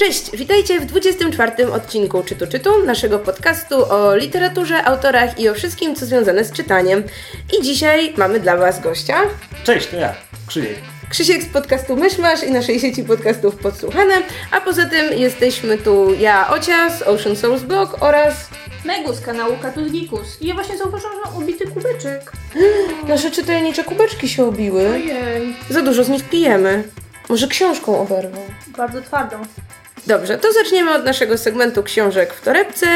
Cześć, witajcie w 24 odcinku Czytu Czytu, naszego podcastu o literaturze, autorach i o wszystkim, co związane z czytaniem. I dzisiaj mamy dla Was gościa. Cześć, to ja, Krzysiek. Krzysiek z podcastu Myszmasz i naszej sieci podcastów Podsłuchane, a poza tym jesteśmy tu ja, Ocia z Ocean Souls Blog oraz... Megu z kanału Katus Gikus. I ja właśnie zauważyłam, że ubity kubeczek. Nasze czytelnicze kubeczki się obiły. Ojej. Za dużo z nich pijemy. Może książką oberwą. Bardzo twardą. Dobrze, to zaczniemy od naszego segmentu książek w torebce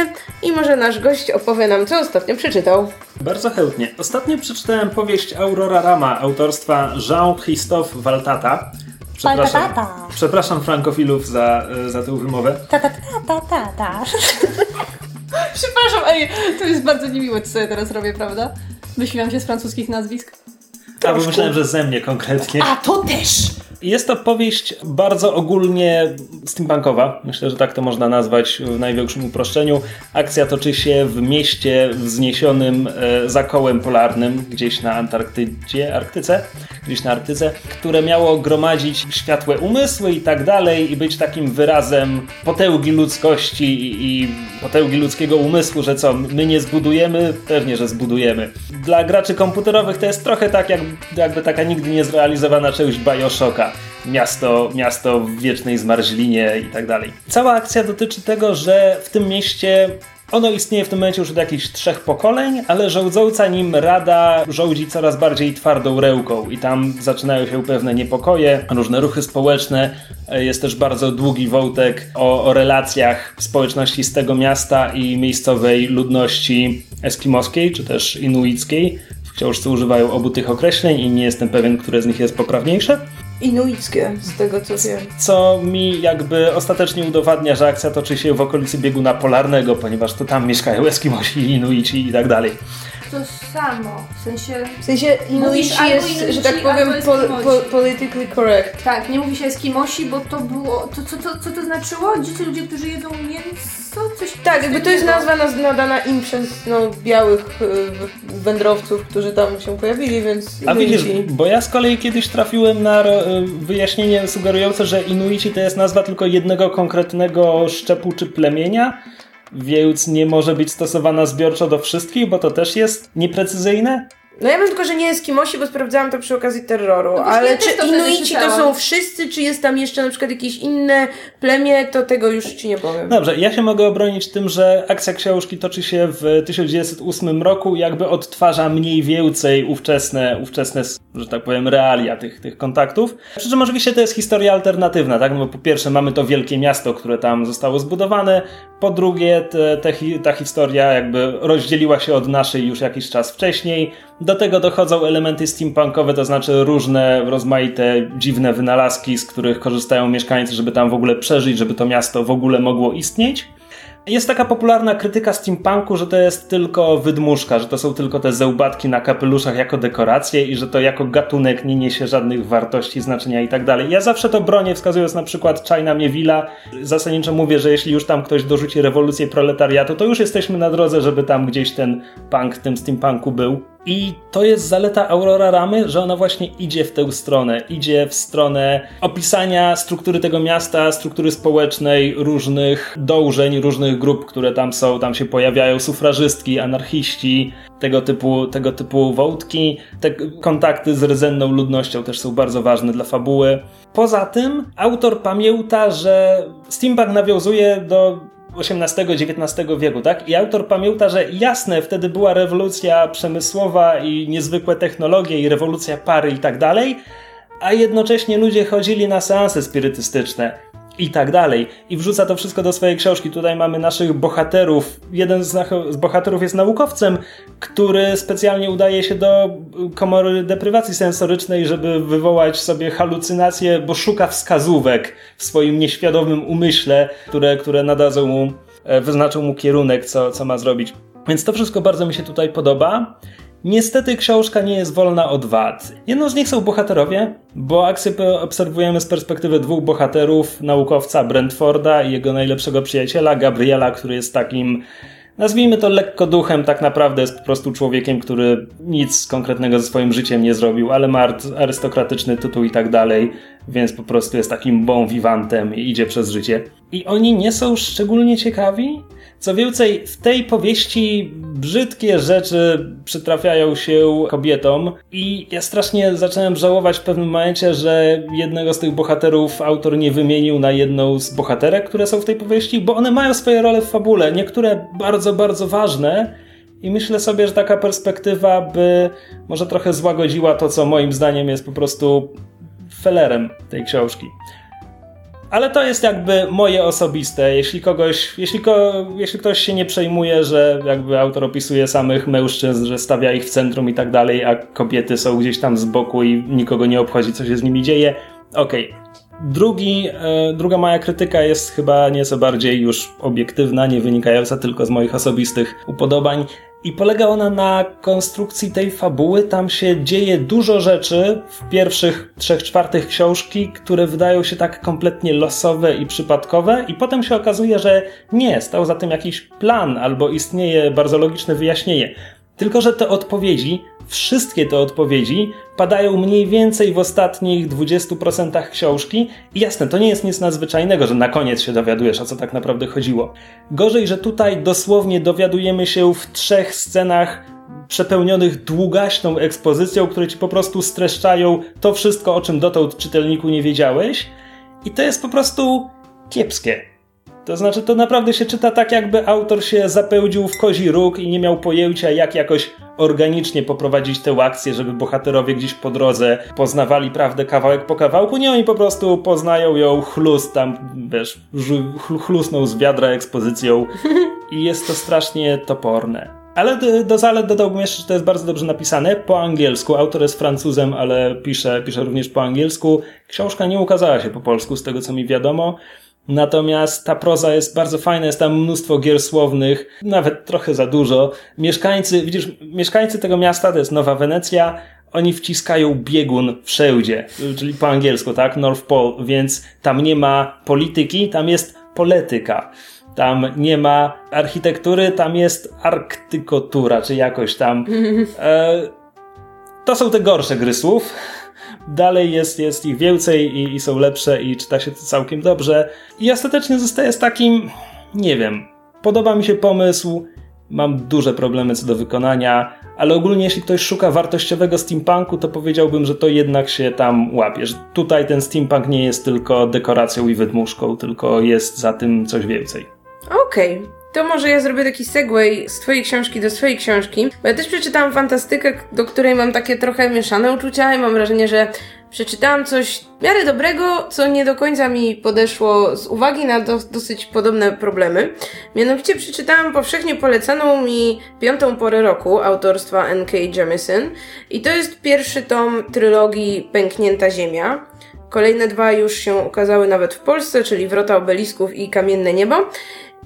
i może nasz gość opowie nam, co ostatnio przeczytał. Bardzo chętnie. Ostatnio przeczytałem powieść Aurora Rama autorstwa Jean-Christophe Valtata. Przepraszam, Valtata. przepraszam frankofilów za, za tę wymowę. Ta, ta, ta, ta, ta, ta. Przepraszam, ej, to jest bardzo niemiłe, co ja teraz robię, prawda? Wyśmiałam się z francuskich nazwisk. A, bo myślałem, że ze mnie konkretnie. A to też! Jest to powieść bardzo ogólnie steampunkowa. Myślę, że tak to można nazwać w największym uproszczeniu. Akcja toczy się w mieście wzniesionym e, zakołem polarnym, gdzieś na Antarktydzie, Arktyce, gdzieś na Arktyce, które miało gromadzić światłe umysły i tak dalej i być takim wyrazem potęgi ludzkości i, i potęgi ludzkiego umysłu, że co, my nie zbudujemy? Pewnie, że zbudujemy. Dla graczy komputerowych to jest trochę tak, jak, jakby taka nigdy nie zrealizowana część Bioshocka miasto, miasto w wiecznej zmarzlinie i tak dalej. Cała akcja dotyczy tego, że w tym mieście ono istnieje w tym momencie już od jakichś trzech pokoleń, ale rządząca nim rada rządzi coraz bardziej twardą ręką i tam zaczynają się pewne niepokoje, różne ruchy społeczne. Jest też bardzo długi wątek o, o relacjach społeczności z tego miasta i miejscowej ludności eskimoskiej, czy też inuickiej. W książce używają obu tych określeń i nie jestem pewien, które z nich jest poprawniejsze Inuickie, z tego co wiem. co mi jakby ostatecznie udowadnia, że akcja toczy się w okolicy bieguna polarnego, ponieważ to tam mieszkają Eskimosi, Inuici i tak dalej. To samo, w sensie... W sensie Inuici jest, Inuici, że tak powiem, albo po, Eskimosi. po, politically correct. Tak, nie mówi się Eskimosi, bo to było... To, co, to, co to znaczyło? Dzicy ludzie, którzy jedzą mięso? Coś Tak, jakby to jest nazwa naz- nadana im przez no, białych y, wędrowców, którzy tam się pojawili, więc A Inuici. widzisz, bo ja z kolei kiedyś trafiłem na ro- wyjaśnienie sugerujące, że Inuici to jest nazwa tylko jednego konkretnego szczepu czy plemienia, więc nie może być stosowana zbiorczo do wszystkich, bo to też jest nieprecyzyjne. No ja wiem tylko, że nie Eskimosi, bo sprawdzałam to przy okazji terroru, właśnie ale czy to Inuici to są wszyscy, czy jest tam jeszcze na przykład jakieś inne plemię, to tego już ci nie powiem. Dobrze, ja się mogę obronić tym, że akcja książki toczy się w 1908 roku, jakby odtwarza mniej więcej ówczesne, ówczesne że tak powiem, realia tych, tych kontaktów. Przy czym oczywiście to jest historia alternatywna, tak? No bo po pierwsze mamy to wielkie miasto, które tam zostało zbudowane, po drugie te, te, ta historia jakby rozdzieliła się od naszej już jakiś czas wcześniej. Do tego dochodzą elementy steampunkowe, to znaczy różne rozmaite dziwne wynalazki, z których korzystają mieszkańcy, żeby tam w ogóle przeżyć, żeby to miasto w ogóle mogło istnieć. Jest taka popularna krytyka steampunku, że to jest tylko wydmuszka, że to są tylko te zełbatki na kapeluszach jako dekoracje i że to jako gatunek nie niesie żadnych wartości, znaczenia i tak dalej. Ja zawsze to bronię, wskazując na przykład China Mieville'a. Zasadniczo mówię, że jeśli już tam ktoś dorzuci rewolucję proletariatu, to już jesteśmy na drodze, żeby tam gdzieś ten punk w tym steampunku był. I to jest zaleta Aurora Ramy, że ona właśnie idzie w tę stronę. Idzie w stronę opisania struktury tego miasta, struktury społecznej, różnych dążeń, różnych grup, które tam są, tam się pojawiają, sufrażystki, anarchiści, tego typu, tego typu wątki. Te kontakty z rdzenną ludnością też są bardzo ważne dla fabuły. Poza tym autor pamięta, że steampunk nawiązuje do XVIII-XIX wieku, tak? I autor pamięta, że jasne, wtedy była rewolucja przemysłowa i niezwykłe technologie i rewolucja pary i tak dalej, a jednocześnie ludzie chodzili na seanse spirytystyczne i tak dalej. I wrzuca to wszystko do swojej książki. Tutaj mamy naszych bohaterów. Jeden z, z bohaterów jest naukowcem, który specjalnie udaje się do komory deprywacji sensorycznej, żeby wywołać sobie halucynacje, bo szuka wskazówek w swoim nieświadomym umyśle, które, które nadadzą mu, e, wyznaczą mu kierunek, co, co ma zrobić. Więc to wszystko bardzo mi się tutaj podoba. Niestety książka nie jest wolna od wad. Jedną z nich są bohaterowie, bo akcję obserwujemy z perspektywy dwóch bohaterów, naukowca Brentforda i jego najlepszego przyjaciela Gabriela, który jest takim nazwijmy to lekko duchem, tak naprawdę jest po prostu człowiekiem, który nic konkretnego ze swoim życiem nie zrobił, ale ma arystokratyczny tytuł i tak dalej, więc po prostu jest takim bon vivantem i idzie przez życie. i oni nie są szczególnie ciekawi. Co więcej, w tej powieści brzydkie rzeczy przytrafiają się kobietom i ja strasznie zacząłem żałować w pewnym momencie, że jednego z tych bohaterów autor nie wymienił na jedną z bohaterek, które są w tej powieści, bo one mają swoje role w fabule, niektóre bardzo, bardzo ważne, i myślę sobie, że taka perspektywa by może trochę złagodziła to, co moim zdaniem jest po prostu felerem tej książki. Ale to jest jakby moje osobiste. Jeśli kogoś, jeśli, ko, jeśli ktoś się nie przejmuje, że jakby autor opisuje samych mężczyzn, że stawia ich w centrum i tak dalej, a kobiety są gdzieś tam z boku i nikogo nie obchodzi, co się z nimi dzieje, okej. Okay. Drugi, e, druga moja krytyka jest chyba nieco bardziej już obiektywna, nie wynikająca tylko z moich osobistych upodobań. I polega ona na konstrukcji tej fabuły. Tam się dzieje dużo rzeczy w pierwszych trzech czwartych książki, które wydają się tak kompletnie losowe i przypadkowe, i potem się okazuje, że nie, stał za tym jakiś plan albo istnieje bardzo logiczne wyjaśnienie. Tylko, że te odpowiedzi, wszystkie te odpowiedzi, padają mniej więcej w ostatnich 20% książki. I jasne, to nie jest nic nadzwyczajnego, że na koniec się dowiadujesz, o co tak naprawdę chodziło. Gorzej, że tutaj dosłownie dowiadujemy się w trzech scenach przepełnionych długaśną ekspozycją, które ci po prostu streszczają to wszystko, o czym dotąd czytelniku nie wiedziałeś. I to jest po prostu kiepskie. To znaczy, to naprawdę się czyta tak, jakby autor się zapełdził w kozi róg i nie miał pojęcia, jak jakoś organicznie poprowadzić tę akcję, żeby bohaterowie gdzieś po drodze poznawali prawdę kawałek po kawałku. Nie, oni po prostu poznają ją chlust tam, wiesz, chlusną z wiadra ekspozycją i jest to strasznie toporne. Ale do, do zalet dodałbym jeszcze, że to jest bardzo dobrze napisane po angielsku. Autor jest Francuzem, ale pisze, pisze również po angielsku. Książka nie ukazała się po polsku, z tego co mi wiadomo. Natomiast ta proza jest bardzo fajna, jest tam mnóstwo gier słownych, nawet trochę za dużo. Mieszkańcy, widzisz, mieszkańcy tego miasta, to jest Nowa Wenecja, oni wciskają biegun wszędzie, czyli po angielsku, tak? North Pole, więc tam nie ma polityki, tam jest poletyka. Tam nie ma architektury, tam jest arktykotura, czy jakoś tam. E, to są te gorsze gry słów dalej jest, jest ich więcej i, i są lepsze i czyta się to całkiem dobrze. I ostatecznie zostaje z takim, nie wiem, podoba mi się pomysł, mam duże problemy co do wykonania, ale ogólnie jeśli ktoś szuka wartościowego steampunku, to powiedziałbym, że to jednak się tam łapie. Że tutaj ten steampunk nie jest tylko dekoracją i wydmuszką, tylko jest za tym coś więcej. Okej, okay. To może ja zrobię taki segway z twojej książki do swojej książki, bo ja też przeczytałam fantastykę, do której mam takie trochę mieszane uczucia i mam wrażenie, że przeczytałam coś w miarę dobrego, co nie do końca mi podeszło z uwagi na do, dosyć podobne problemy. Mianowicie przeczytałam powszechnie polecaną mi Piątą Porę Roku autorstwa N.K. Jemisin i to jest pierwszy tom trylogii Pęknięta Ziemia. Kolejne dwa już się ukazały nawet w Polsce, czyli Wrota Obelisków i Kamienne Niebo.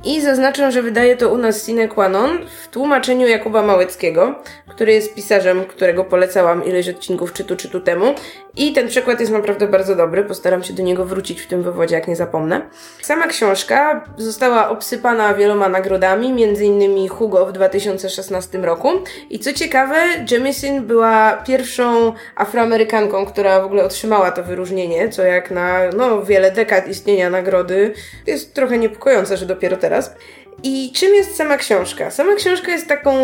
I zaznaczę, że wydaje to u nas sine qua non w tłumaczeniu Jakuba Małeckiego, który jest pisarzem, którego polecałam ileś odcinków czytu czytu temu. I ten przykład jest naprawdę bardzo dobry, postaram się do niego wrócić w tym wywodzie, jak nie zapomnę. Sama książka została obsypana wieloma nagrodami, m.in. Hugo w 2016 roku. I co ciekawe, Jemisin była pierwszą afroamerykanką, która w ogóle otrzymała to wyróżnienie, co jak na no, wiele dekad istnienia nagrody jest trochę niepokojące, że dopiero teraz. I czym jest sama książka? Sama książka jest taką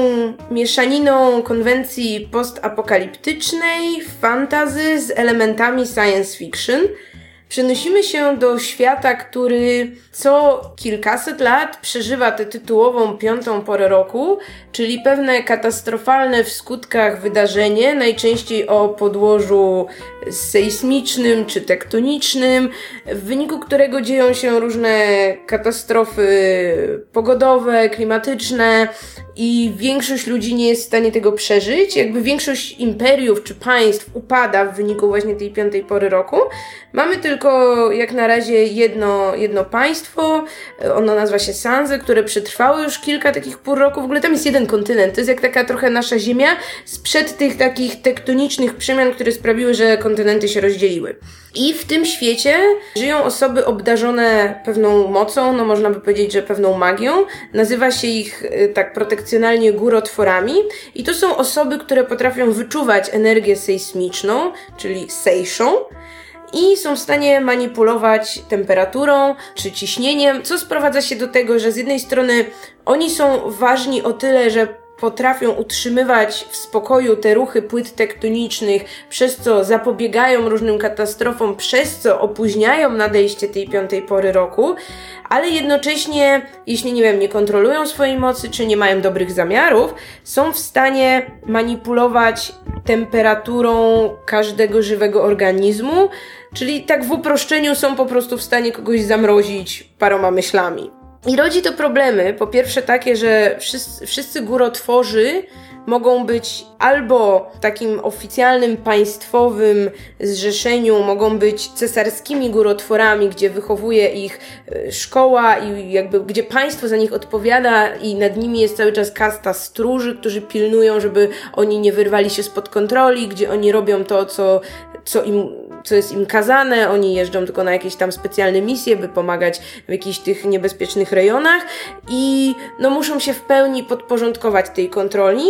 mieszaniną konwencji postapokaliptycznej, fantazy z elementami science fiction. Przenosimy się do świata, który co kilkaset lat przeżywa tę tytułową piątą porę roku, czyli pewne katastrofalne w skutkach wydarzenie, najczęściej o podłożu sejsmicznym czy tektonicznym, w wyniku którego dzieją się różne katastrofy pogodowe, klimatyczne i większość ludzi nie jest w stanie tego przeżyć. Jakby większość imperiów czy państw upada w wyniku właśnie tej piątej pory roku. Mamy tylko jak na razie jedno, jedno państwo, ono nazywa się Sanze, które przetrwało już kilka takich pór roku. W ogóle tam jest jeden kontynent, to jest jak taka trochę nasza Ziemia sprzed tych takich tektonicznych przemian, które sprawiły, że kontynenty się rozdzieliły. I w tym świecie żyją osoby obdarzone pewną mocą, no można by powiedzieć, że pewną magią. Nazywa się ich y, tak protekcjonalnie górotworami. I to są osoby, które potrafią wyczuwać energię sejsmiczną, czyli sejszą i są w stanie manipulować temperaturą czy ciśnieniem, co sprowadza się do tego, że z jednej strony oni są ważni o tyle, że potrafią utrzymywać w spokoju te ruchy płyt tektonicznych, przez co zapobiegają różnym katastrofom, przez co opóźniają nadejście tej piątej pory roku, ale jednocześnie, jeśli nie wiem, nie kontrolują swojej mocy, czy nie mają dobrych zamiarów, są w stanie manipulować temperaturą każdego żywego organizmu, czyli tak w uproszczeniu są po prostu w stanie kogoś zamrozić paroma myślami. I rodzi to problemy. Po pierwsze takie, że wszyscy, wszyscy górotworzy mogą być albo w takim oficjalnym państwowym zrzeszeniu, mogą być cesarskimi górotworami, gdzie wychowuje ich e, szkoła i jakby gdzie państwo za nich odpowiada i nad nimi jest cały czas kasta stróży, którzy pilnują, żeby oni nie wyrwali się spod kontroli, gdzie oni robią to, co, co im co jest im kazane, oni jeżdżą tylko na jakieś tam specjalne misje, by pomagać w jakichś tych niebezpiecznych rejonach i no muszą się w pełni podporządkować tej kontroli,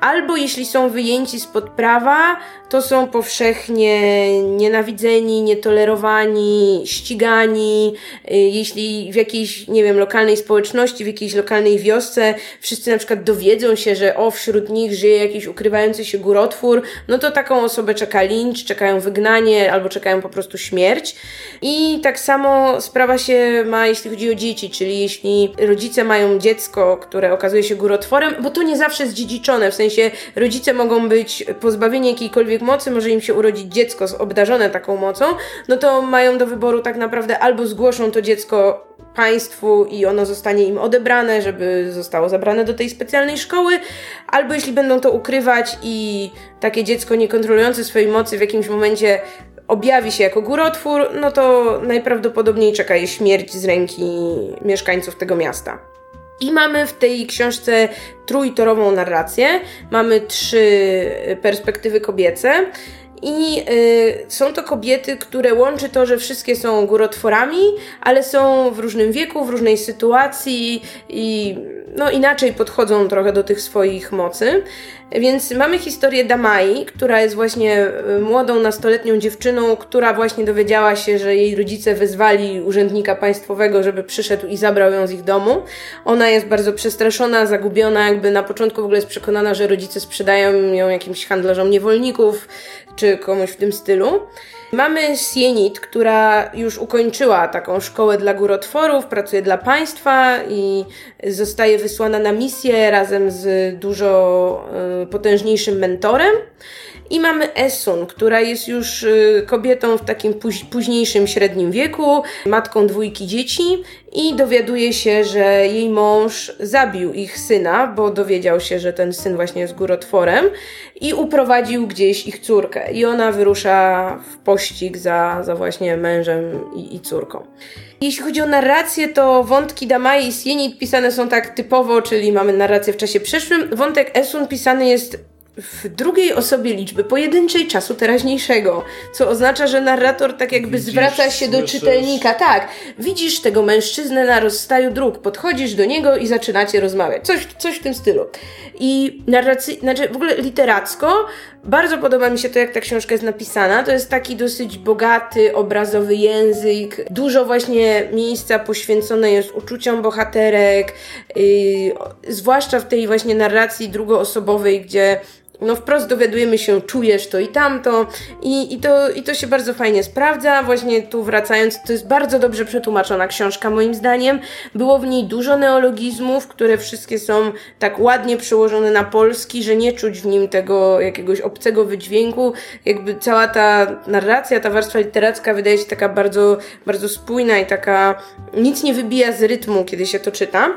albo jeśli są wyjęci spod prawa, to są powszechnie nienawidzeni, nietolerowani, ścigani. Y, jeśli w jakiejś, nie wiem, lokalnej społeczności, w jakiejś lokalnej wiosce wszyscy na przykład dowiedzą się, że o, wśród nich żyje jakiś ukrywający się górotwór, no to taką osobę czeka lincz, czekają wygnanie albo czekają po prostu śmierć. I tak samo sprawa się ma, jeśli chodzi o dzieci, czyli jeśli rodzice mają dziecko, które okazuje się górotworem, bo to nie zawsze jest dziedziczone, w sensie rodzice mogą być pozbawieni jakiejkolwiek mocy, może im się urodzić dziecko obdarzone taką mocą, no to mają do wyboru tak naprawdę albo zgłoszą to dziecko państwu i ono zostanie im odebrane, żeby zostało zabrane do tej specjalnej szkoły, albo jeśli będą to ukrywać i takie dziecko niekontrolujące swojej mocy w jakimś momencie objawi się jako górotwór, no to najprawdopodobniej czeka je śmierć z ręki mieszkańców tego miasta. I mamy w tej książce trójtorową narrację. Mamy trzy perspektywy kobiece. I y, są to kobiety, które łączy to, że wszystkie są górotworami, ale są w różnym wieku, w różnej sytuacji i no, inaczej podchodzą trochę do tych swoich mocy. Więc mamy historię Damai, która jest właśnie y, młodą, nastoletnią dziewczyną, która właśnie dowiedziała się, że jej rodzice wezwali urzędnika państwowego, żeby przyszedł i zabrał ją z ich domu. Ona jest bardzo przestraszona, zagubiona, jakby na początku w ogóle jest przekonana, że rodzice sprzedają ją jakimś handlarzom niewolników czy komuś w tym stylu. Mamy Sienit, która już ukończyła taką szkołę dla górotworów, pracuje dla państwa i zostaje wysłana na misję razem z dużo y, potężniejszym mentorem. I mamy Esun, która jest już y, kobietą w takim późniejszym średnim wieku, matką dwójki dzieci i dowiaduje się, że jej mąż zabił ich syna, bo dowiedział się, że ten syn właśnie jest górotworem i uprowadził gdzieś ich córkę. I ona wyrusza w pościg za, za właśnie mężem i, i córką. Jeśli chodzi o narrację, to wątki Damai i Sienit pisane są tak typowo, czyli mamy narrację w czasie przeszłym. Wątek Esun pisany jest w drugiej osobie liczby pojedynczej czasu teraźniejszego, co oznacza, że narrator tak jakby widzisz, zwraca się do czytelnika. Tak, widzisz tego mężczyznę na rozstaju dróg, podchodzisz do niego i zaczynacie rozmawiać. Coś, coś w tym stylu. I narracji, znaczy w ogóle literacko bardzo podoba mi się to, jak ta książka jest napisana. To jest taki dosyć bogaty, obrazowy język. Dużo właśnie miejsca poświęcone jest uczuciom bohaterek, yy, zwłaszcza w tej właśnie narracji drugoosobowej, gdzie no wprost dowiadujemy się, czujesz to i tamto i, i, to, i to się bardzo fajnie sprawdza. Właśnie tu wracając, to jest bardzo dobrze przetłumaczona książka moim zdaniem. Było w niej dużo neologizmów, które wszystkie są tak ładnie przełożone na polski, że nie czuć w nim tego jakiegoś obcego wydźwięku. Jakby cała ta narracja, ta warstwa literacka wydaje się taka bardzo, bardzo spójna i taka nic nie wybija z rytmu, kiedy się to czyta.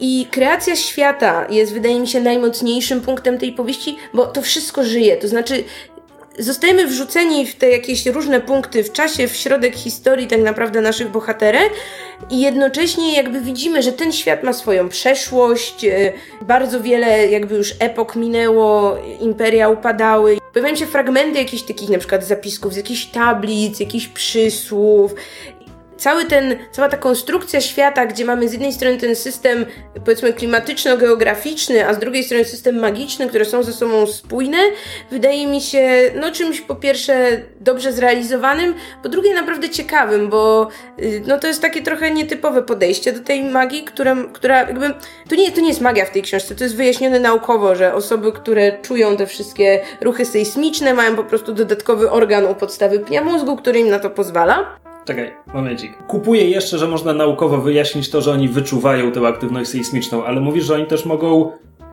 I kreacja świata jest, wydaje mi się, najmocniejszym punktem tej powieści, bo to wszystko żyje. To znaczy, zostajemy wrzuceni w te jakieś różne punkty w czasie, w środek historii tak naprawdę naszych bohaterek i jednocześnie jakby widzimy, że ten świat ma swoją przeszłość, e, bardzo wiele jakby już epok minęło, imperia upadały. Pojawiają się fragmenty jakichś takich na przykład zapisków z jakichś tablic, jakichś przysłów cały ten, cała ta konstrukcja świata, gdzie mamy z jednej strony ten system, powiedzmy, klimatyczno-geograficzny, a z drugiej strony system magiczny, które są ze sobą spójne, wydaje mi się, no czymś po pierwsze dobrze zrealizowanym, po drugie naprawdę ciekawym, bo y, no to jest takie trochę nietypowe podejście do tej magii, która, która jakby, to nie, to nie jest magia w tej książce, to jest wyjaśnione naukowo, że osoby, które czują te wszystkie ruchy sejsmiczne, mają po prostu dodatkowy organ u podstawy pnia mózgu, który im na to pozwala. Czekaj, momencik. Kupuję jeszcze, że można naukowo wyjaśnić to, że oni wyczuwają tę aktywność sejsmiczną, ale mówisz, że oni też mogą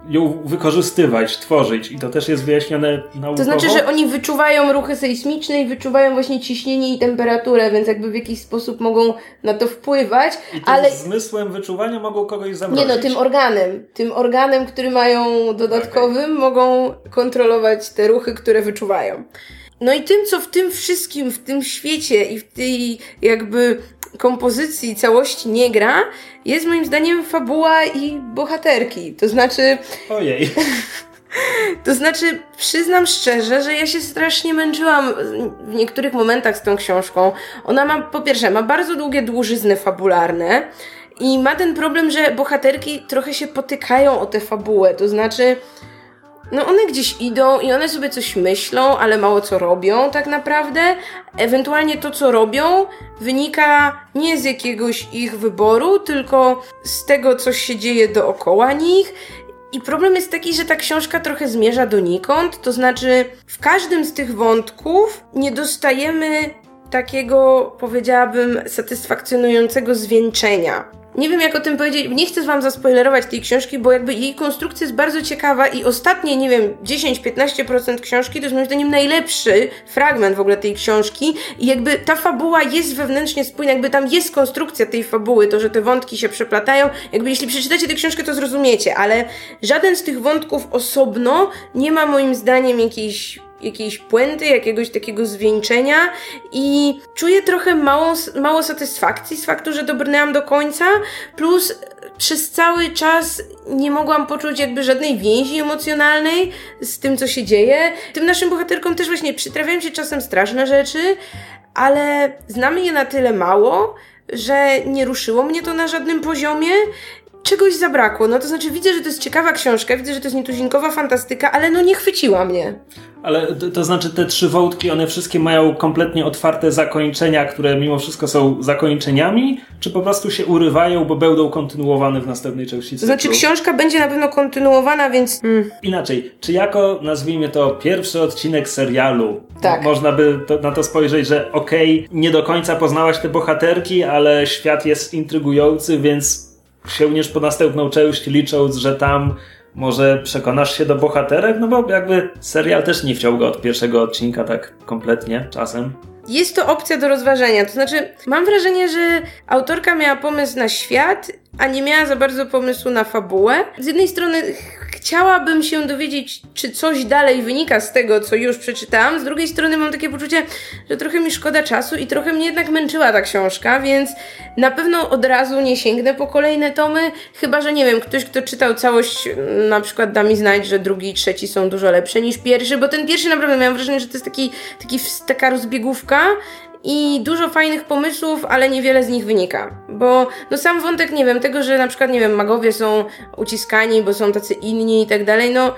ją wykorzystywać, tworzyć i to też jest wyjaśnione naukowo? To znaczy, że oni wyczuwają ruchy sejsmiczne i wyczuwają właśnie ciśnienie i temperaturę, więc jakby w jakiś sposób mogą na to wpływać, I tym ale... zmysłem wyczuwania mogą kogoś zamrozić. Nie no, tym organem. Tym organem, który mają dodatkowym, mogą kontrolować te ruchy, które wyczuwają. No i tym, co w tym wszystkim, w tym świecie i w tej jakby kompozycji całości nie gra, jest moim zdaniem fabuła i bohaterki. To znaczy, Ojej. to znaczy, przyznam szczerze, że ja się strasznie męczyłam w niektórych momentach z tą książką. Ona ma, po pierwsze, ma bardzo długie dłużyzny fabularne i ma ten problem, że bohaterki trochę się potykają o tę fabułę. To znaczy, no one gdzieś idą i one sobie coś myślą, ale mało co robią tak naprawdę. Ewentualnie to, co robią, wynika nie z jakiegoś ich wyboru, tylko z tego, co się dzieje dookoła nich. I problem jest taki, że ta książka trochę zmierza donikąd, to znaczy w każdym z tych wątków nie dostajemy takiego, powiedziałabym, satysfakcjonującego zwieńczenia. Nie wiem, jak o tym powiedzieć. Nie chcę wam zaspoilerować tej książki, bo jakby jej konstrukcja jest bardzo ciekawa i ostatnie, nie wiem, 10-15% książki to jest moim zdaniem najlepszy fragment w ogóle tej książki i jakby ta fabuła jest wewnętrznie spójna, jakby tam jest konstrukcja tej fabuły, to, że te wątki się przeplatają. Jakby jeśli przeczytacie tę książkę, to zrozumiecie, ale żaden z tych wątków osobno nie ma moim zdaniem jakiejś jakiejś puenty, jakiegoś takiego zwieńczenia i czuję trochę mało, mało satysfakcji z faktu, że dobrnęłam do końca, plus przez cały czas nie mogłam poczuć jakby żadnej więzi emocjonalnej z tym, co się dzieje. Tym naszym bohaterkom też właśnie przytrafiają się czasem straszne rzeczy, ale znamy je na tyle mało, że nie ruszyło mnie to na żadnym poziomie czegoś zabrakło. No to znaczy widzę, że to jest ciekawa książka, widzę, że to jest nietuzinkowa fantastyka, ale no nie chwyciła mnie. Ale to, to znaczy te trzy wątki, one wszystkie mają kompletnie otwarte zakończenia, które mimo wszystko są zakończeniami, czy po prostu się urywają, bo będą kontynuowane w następnej części To cyklu? znaczy książka będzie na pewno kontynuowana, więc... Mm, Inaczej, czy jako, nazwijmy to, pierwszy odcinek serialu, Tak. można by to, na to spojrzeć, że okej, nie do końca poznałaś te bohaterki, ale świat jest intrygujący, więc sięgniesz po następną część, licząc, że tam może przekonasz się do bohaterek, no bo jakby serial też nie wciął go od pierwszego odcinka tak kompletnie czasem. Jest to opcja do rozważenia. To znaczy, mam wrażenie, że autorka miała pomysł na świat, a nie miała za bardzo pomysłu na fabułę. Z jednej strony chciałabym się dowiedzieć, czy coś dalej wynika z tego, co już przeczytałam. Z drugiej strony mam takie poczucie, że trochę mi szkoda czasu i trochę mnie jednak męczyła ta książka, więc na pewno od razu nie sięgnę po kolejne tomy, chyba że nie wiem, ktoś, kto czytał całość, mm, na przykład da mi znać, że drugi i trzeci są dużo lepsze niż pierwszy, bo ten pierwszy naprawdę miałam wrażenie, że to jest taki, taki, taka rozbiegówka i dużo fajnych pomysłów, ale niewiele z nich wynika. Bo no sam wątek, nie wiem, tego, że na przykład, nie wiem, magowie są uciskani, bo są tacy inni i tak dalej, no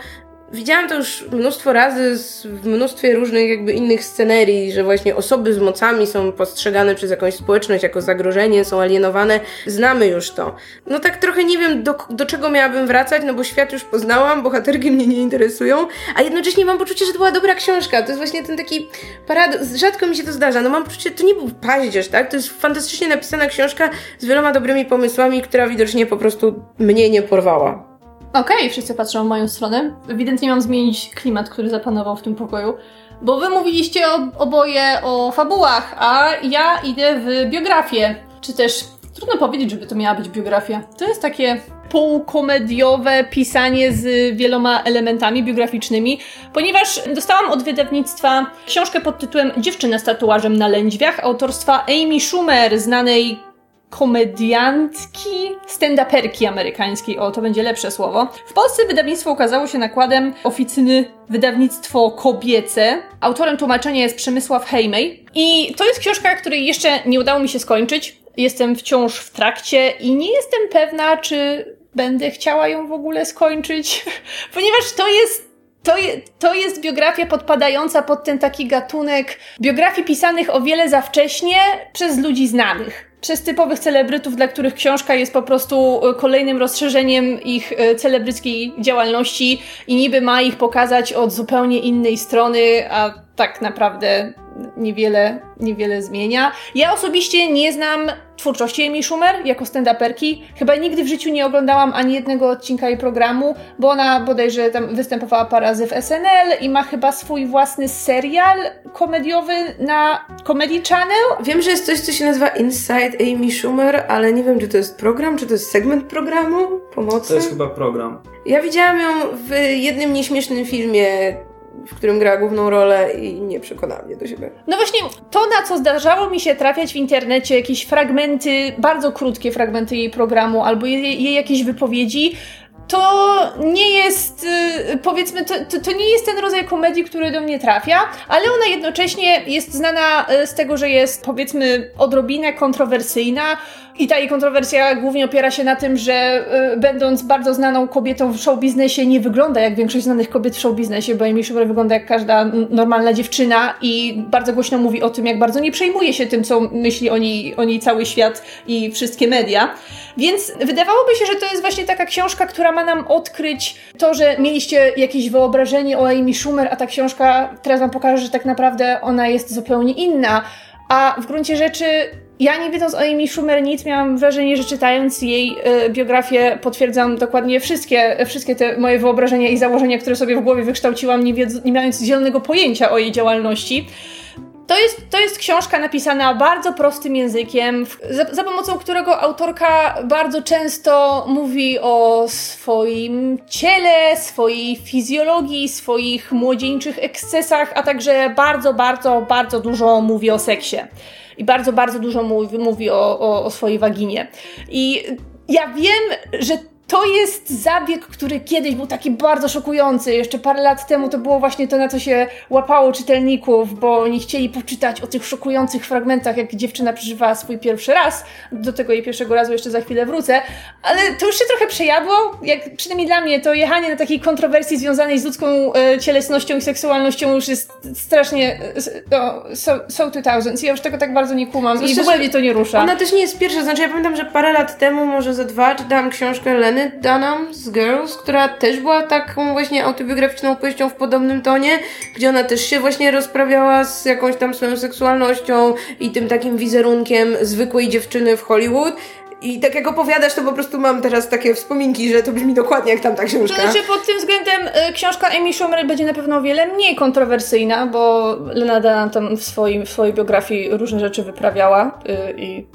widziałam to już mnóstwo razy w mnóstwie różnych jakby innych scenerii, że właśnie osoby z mocami są postrzegane przez jakąś społeczność jako zagrożenie, są alienowane. Znamy już to. No tak trochę nie wiem, do, do czego miałabym wracać, no bo świat już poznałam, bohaterki mnie nie interesują, a jednocześnie mam poczucie, że to była dobra książka. To jest właśnie ten taki paradoks. Rzadko mi się to zdarza. No mam poczucie, to nie był paździerz, tak? To jest fantastycznie napisana książka z wieloma dobrymi pomysłami, która widocznie po prostu mnie nie porwała. Okej, wszyscy patrzą w moją stronę. Ewidentnie mam zmienić klimat, który zapanował w tym pokoju. Bo wy mówiliście oboje o fabułach, a ja idę w biografię. Czy też trudno powiedzieć, żeby to miała być biografia. To jest takie półkomediowe pisanie z wieloma elementami biograficznymi, ponieważ dostałam od wydawnictwa książkę pod tytułem Dziewczyna z tatuażem na lędźwiach autorstwa Amy Schumer, znanej komediantki, stand-uperki amerykańskiej, o to będzie lepsze słowo. W Polsce wydawnictwo ukazało się nakładem oficyny wydawnictwo kobiece. Autorem tłumaczenia jest Przemysław Hejmej i to jest książka, której jeszcze nie udało mi się skończyć. jestem wciąż w trakcie i nie jestem pewna, czy będę chciała ją w ogóle skończyć, ponieważ to jest to, je, to jest biografia podpadająca pod ten taki gatunek biografii pisanych o wiele za wcześnie przez ludzi znanych. Przez typowych celebrytów, dla których książka jest po prostu e, kolejnym rozszerzeniem ich e, celebryckiej działalności i niby ma ich pokazać od zupełnie innej strony, a tak naprawdę niewiele, niewiele zmienia. Ja osobiście nie znam twórczości Amy Schumer jako stand-uperki. Chyba nigdy w życiu nie oglądałam ani jednego odcinka jej programu, bo ona bodajże tam występowała parę razy w SNL i ma chyba swój własny serial komediowy na Comedy Channel. Wiem, że jest coś, co się nazywa Inside Amy Schumer, ale nie wiem, czy to jest program, czy to jest segment programu pomocy. To jest chyba program. Ja widziałam ją w jednym nieśmiesznym filmie w którym gra główną rolę i nie przekona mnie do siebie. No właśnie, to na co zdarzało mi się trafiać w internecie, jakieś fragmenty, bardzo krótkie fragmenty jej programu albo jej, jej jakieś wypowiedzi, to nie jest, y, powiedzmy, to, to, to, nie jest ten rodzaj komedii, który do mnie trafia, ale ona jednocześnie jest znana y, z tego, że jest, powiedzmy, odrobinę kontrowersyjna. I ta jej kontrowersja głównie opiera się na tym, że y, będąc bardzo znaną kobietą w show biznesie, nie wygląda jak większość znanych kobiet w show biznesie, bo Amy Schumer wygląda jak każda normalna dziewczyna i bardzo głośno mówi o tym, jak bardzo nie przejmuje się tym, co myśli o niej, o niej cały świat i wszystkie media. Więc wydawałoby się, że to jest właśnie taka książka, która ma nam odkryć to, że mieliście jakieś wyobrażenie o Amy Schumer, a ta książka teraz wam pokaże, że tak naprawdę ona jest zupełnie inna. A w gruncie rzeczy ja nie wiedząc o Amy Schumer nic, miałam wrażenie, że czytając jej y, biografię potwierdzam dokładnie wszystkie, wszystkie te moje wyobrażenia i założenia, które sobie w głowie wykształciłam, nie, wiedz, nie mając zielonego pojęcia o jej działalności. To jest, to jest książka napisana bardzo prostym językiem, za, za, pomocą którego autorka bardzo często mówi o swoim ciele, swojej fizjologii, swoich młodzieńczych ekscesach, a także bardzo, bardzo, bardzo dużo mówi o seksie. I bardzo, bardzo dużo mówi, mówi o, o, o swojej waginie. I ja wiem, że to jest zabieg, który kiedyś był taki bardzo szokujący. Jeszcze parę lat temu to było właśnie to, na co się łapało czytelników, bo oni chcieli poczytać o tych szokujących fragmentach, jak dziewczyna przeżywała swój pierwszy raz. Do tego jej pierwszego razu jeszcze za chwilę wrócę. Ale to już się trochę przejadło. Jak, przynajmniej dla mnie to jechanie na takiej kontrowersji związanej z ludzką e, cielesnością i seksualnością już jest strasznie e, so, so 2000. Ja już tego tak bardzo nie kumam Zresztą, i w ogóle mnie to nie rusza. Ona też nie jest pierwsza. Znaczy ja pamiętam, że parę lat temu, może ze dwa, czytałam książkę Leny Leny Dunham z Girls, która też była taką właśnie autobiograficzną opowieścią w podobnym tonie, gdzie ona też się właśnie rozprawiała z jakąś tam swoją seksualnością i tym takim wizerunkiem zwykłej dziewczyny w Hollywood. I tak jak opowiadasz, to po prostu mam teraz takie wspominki, że to brzmi dokładnie jak tamta książka. To znaczy pod tym względem y, książka Amy Schumer będzie na pewno o wiele mniej kontrowersyjna, bo Lena Dunham tam w, swoim, w swojej biografii różne rzeczy wyprawiała y, i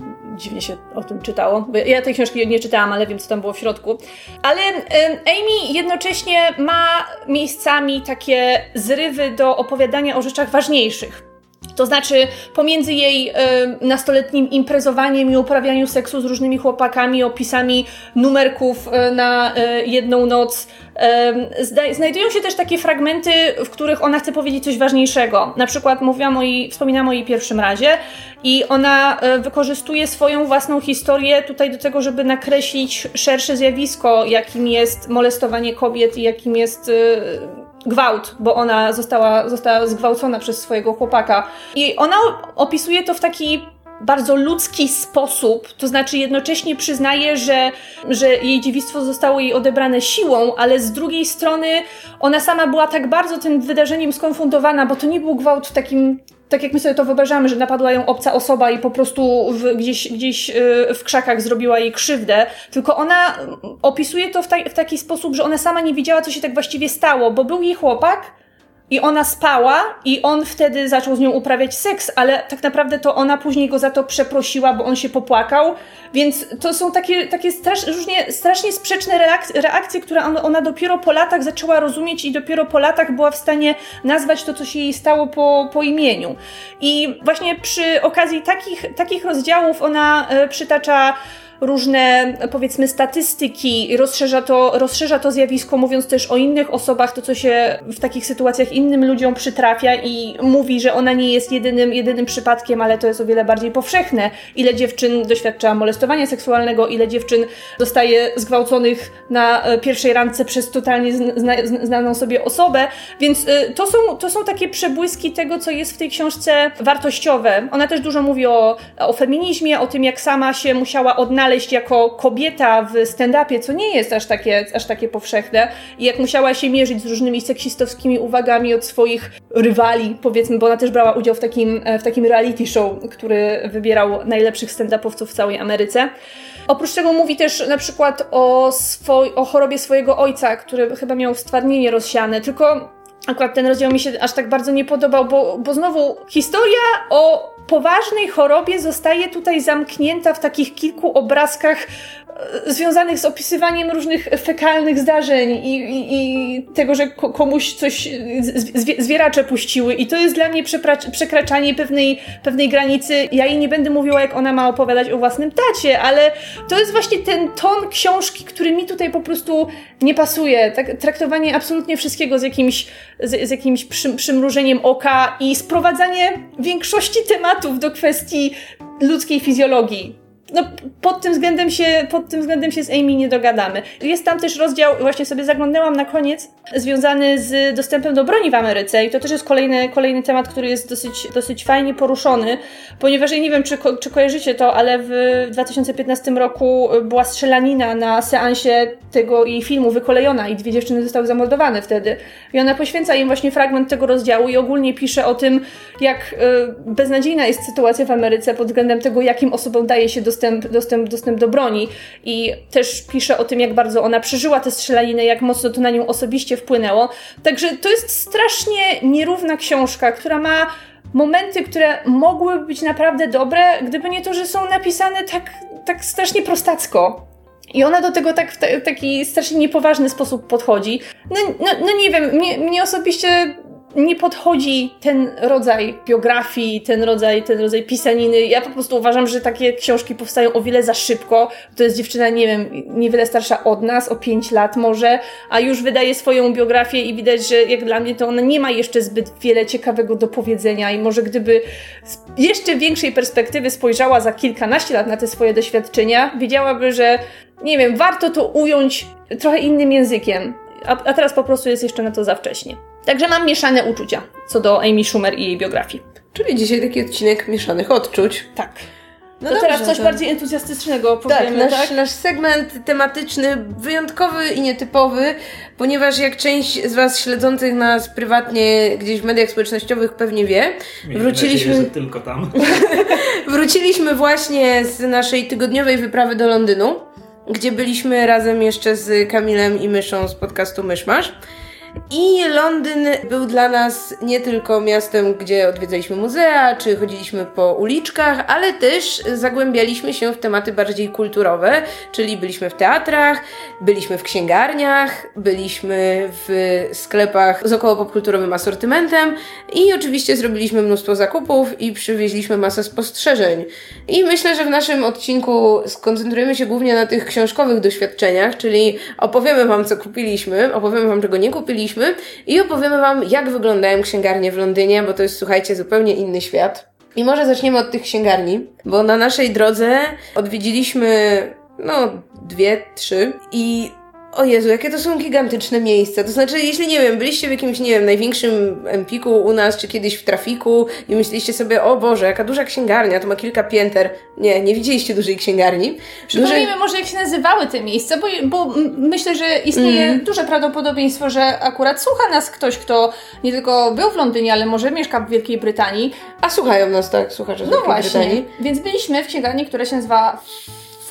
dziwnie się o tym czytało. Ja tej książki nie czytałam, ale wiem, co tam było w środku. Ale Amy jednocześnie ma miejscami takie zrywy do opowiadania o rzeczach ważniejszych. To znaczy, pomiędzy jej y, nastoletnim imprezowaniem i uprawianiu seksu z różnymi chłopakami, opisami numerków y, na y, jedną noc, znajdują się też takie fragmenty, w których ona chce powiedzieć coś ważniejszego. Na przykład mówiłam o jej, wspominałam o jej pierwszym razie i ona wykorzystuje swoją własną historię tutaj do tego, żeby nakreślić szersze zjawisko, jakim jest molestowanie kobiet i jakim jest gwałt, bo ona została, została zgwałcona przez swojego chłopaka. I ona opisuje to w taki bardzo ludzki sposób, to znaczy jednocześnie przyznaje, że, że jej dziewictwo zostało jej odebrane siłą, ale z drugiej strony ona sama była tak bardzo tym wydarzeniem skonfundowana, bo to nie był gwałt w takim tak jak my sobie to wyobrażamy, że napadła ją obca osoba i po prostu w, gdzieś, gdzieś y, w krzakach zrobiła jej krzywdę, tylko ona opisuje to w, ta, w taki sposób, że ona sama nie wiedziała, co się tak właściwie stało, bo był jej chłopak, i ona spała i on wtedy zaczął z nią uprawiać seks, ale tak naprawdę to ona później go za to przeprosiła, bo on się popłakał, więc to są takie, takie strasz, różnie, strasznie sprzeczne reakcje, reakcje które ona, dopiero po latach zaczęła rozumieć i dopiero po latach była w stanie nazwać to, co się jej stało po, po imieniu. I właśnie przy okazji takich, takich rozdziałów ona e, przytacza różne, powiedzmy, statystyki, rozszerza to, rozszerza to zjawisko, mówiąc też o innych osobach, to co się w takich sytuacjach innym ludziom przytrafia i mówi, że ona nie jest jedynym, jedynym przypadkiem, ale to jest o wiele bardziej powszechne. Ile dziewczyn doświadcza molestowania seksualnego, ile dziewczyn zostaje zgwałconych na e, pierwszej randce przez totalnie zna, znaną sobie osobę, więc e, to są, to są takie przebłyski tego, co jest w tej książce wartościowe. Ona też dużo mówi o, o feminizmie, o tym, jak sama się musiała odnaleźć jako kobieta w stand-upie, co nie jest aż takie, aż takie powszechne, i jak musiała się mierzyć z różnymi seksistowskimi uwagami od swoich rywali, powiedzmy, bo ona też brała udział w takim, e, w takim reality show, który wybierał najlepszych stand-upowców w całej Ameryce. Oprócz tego mówi też na przykład o, swoj, o chorobie swojego ojca, który chyba miał stwardnienie rozsiane, tylko akurat ten rozdział mi się aż tak bardzo nie podobał, bo, bo znowu historia o poważnej chorobie zostaje tutaj zamknięta w takich kilku obrazkach związanych z opisywaniem różnych fekalnych zdarzeń i, i, i tego, że komuś coś zwieracze puściły. I to jest dla mnie przekraczanie pewnej, pewnej granicy. Ja jej nie będę mówiła, jak ona ma opowiadać o własnym tacie, ale to jest właśnie ten ton książki, który mi tutaj po prostu nie pasuje. Tak, traktowanie absolutnie wszystkiego z jakimś, z, z jakimś przy, przymrużeniem oka i sprowadzanie większości tematów do kwestii ludzkiej fizjologii no, pod tym względem się, pod tym względem się z Amy nie dogadamy. Jest tam też rozdział, właśnie sobie zaglądnęłam na koniec, związany z dostępem do broni w Ameryce i to też jest kolejny, kolejny temat, który jest dosyć, dosyć fajnie poruszony, ponieważ ja nie wiem, czy, ko czy kojarzycie to, ale w 2015 roku była strzelanina na seansie tego jej filmu Wykolejona i dwie dziewczyny zostały zamordowane wtedy. I ona poświęca im właśnie fragment tego rozdziału i ogólnie pisze o tym, jak y, beznadziejna jest sytuacja w Ameryce pod względem tego, jakim osobom daje się dostęp dostęp, dostęp, dostęp do broni. I też pisze o tym, jak bardzo ona przeżyła tę strzelaninę, jak mocno to na nią osobiście wpłynęło. Także to jest strasznie nierówna książka, która ma momenty, które mogłyby być naprawdę dobre, gdyby nie to, że są napisane tak, tak strasznie prostacko. I ona do tego tak w taki strasznie niepoważny sposób podchodzi. No, no, no nie wiem, mnie, mnie osobiście nie podchodzi ten rodzaj biografii, ten rodzaj, ten rodzaj pisaniny. Ja po prostu uważam, że takie książki powstają o wiele za szybko. To jest dziewczyna, nie wiem, niewiele starsza od nas, o 5 lat może, a już wydaje swoją biografię i widać, że jak dla mnie to ona nie ma jeszcze zbyt wiele ciekawego do powiedzenia i może gdyby z jeszcze większej perspektywy spojrzała za kilkanaście lat na te swoje doświadczenia, wiedziałaby, że nie wiem, warto to ująć trochę innym językiem. A, a teraz po prostu jest jeszcze na to za wcześnie. Także mam mieszane uczucia co do Amy Schumer i jej biografii. Czyli dzisiaj taki odcinek mieszanych odczuć. Tak. No to dobrze, teraz coś to... bardziej entuzjastycznego powiemy, tak? Nasz, tak? nasz segment tematyczny, wyjątkowy i nietypowy, ponieważ jak część z Was śledzących nas prywatnie gdzieś w mediach społecznościowych pewnie wie, Miejmy wróciliśmy... Nadzieję, że tylko tam. wróciliśmy właśnie z naszej tygodniowej wyprawy do Londynu, gdzie byliśmy razem jeszcze z Kamilem i Myszą z podcastu Myszmasz. I Londyn był dla nas nie tylko miastem, gdzie odwiedzaliśmy muzea, czy chodziliśmy po uliczkach, ale też zagłębialiśmy się w tematy bardziej kulturowe, czyli byliśmy w teatrach, byliśmy w księgarniach, byliśmy w sklepach z około popkulturowym asortymentem i oczywiście zrobiliśmy mnóstwo zakupów i przywieźliśmy masę spostrzeżeń. I myślę, że w naszym odcinku skoncentrujemy się głównie na tych książkowych doświadczeniach, czyli opowiemy Wam, co kupiliśmy, opowiemy Wam, czego nie kupiliśmy, i opowiemy Wam, jak wyglądają księgarnie w Londynie, bo to jest, słuchajcie, zupełnie inny świat. I może zaczniemy od tych księgarni, bo na naszej drodze odwiedziliśmy, no, dwie, trzy i o Jezu, jakie to są gigantyczne miejsca. To znaczy, jeśli nie wiem, byliście w jakimś, nie wiem, największym Empiku u nas, czy kiedyś w trafiku i myśleliście sobie, o Boże, jaka duża księgarnia, to ma kilka pięter. Nie, nie widzieliście dużej księgarni. Przypomnijmy Duże... może, jak się nazywały te miejsca, bo, bo myślę, że istnieje mm. duże prawdopodobieństwo, że akurat słucha nas ktoś, kto nie tylko był w Londynie, ale może mieszka w Wielkiej Brytanii. A słuchają nas, tak, słuchacze z no Wielkiej właśnie. Brytanii. Więc byliśmy w księgarni, która się nazywa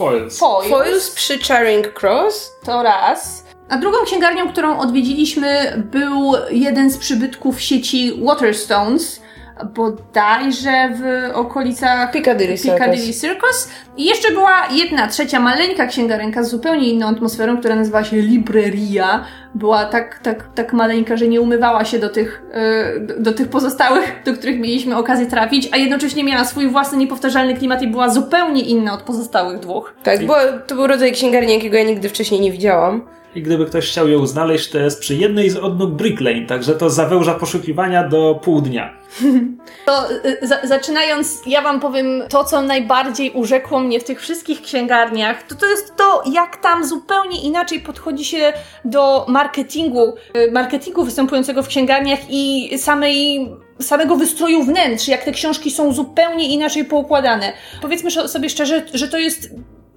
Foils. Foils. Foils przy Charing Cross. To raz. A drugą księgarnią, którą odwiedziliśmy, był jeden z przybytków sieci Waterstones, bodajże w okolicach Piccadilly Circus. Piccadilly Circus. I jeszcze była jedna trzecia maleńka księgarenka z zupełnie inną atmosferą, która nazywa się Libreria, była tak, tak, tak maleńka, że nie umywała się do tych, e, do, do tych pozostałych, do których mieliśmy okazję trafić, a jednocześnie miała swój własny niepowtarzalny klimat i była zupełnie inna od pozostałych dwóch. Tak, bo to był rodzaj księgarni, jakiego ja nigdy wcześniej nie widziałam. I gdyby ktoś chciał ją znaleźć, to jest przy jednej z odnóg Brick Lane, także to zawęża poszukiwania do pół dnia. To y, za, zaczynając, ja wam powiem to, co najbardziej urzekło mnie w tych wszystkich księgarniach, to to jest to, jak tam zupełnie inaczej podchodzi się do marketingu, y, marketingu występującego w księgarniach i samej samego wystroju wnętrz, jak te książki są zupełnie inaczej poukładane. Powiedzmy sobie szczerze, że to jest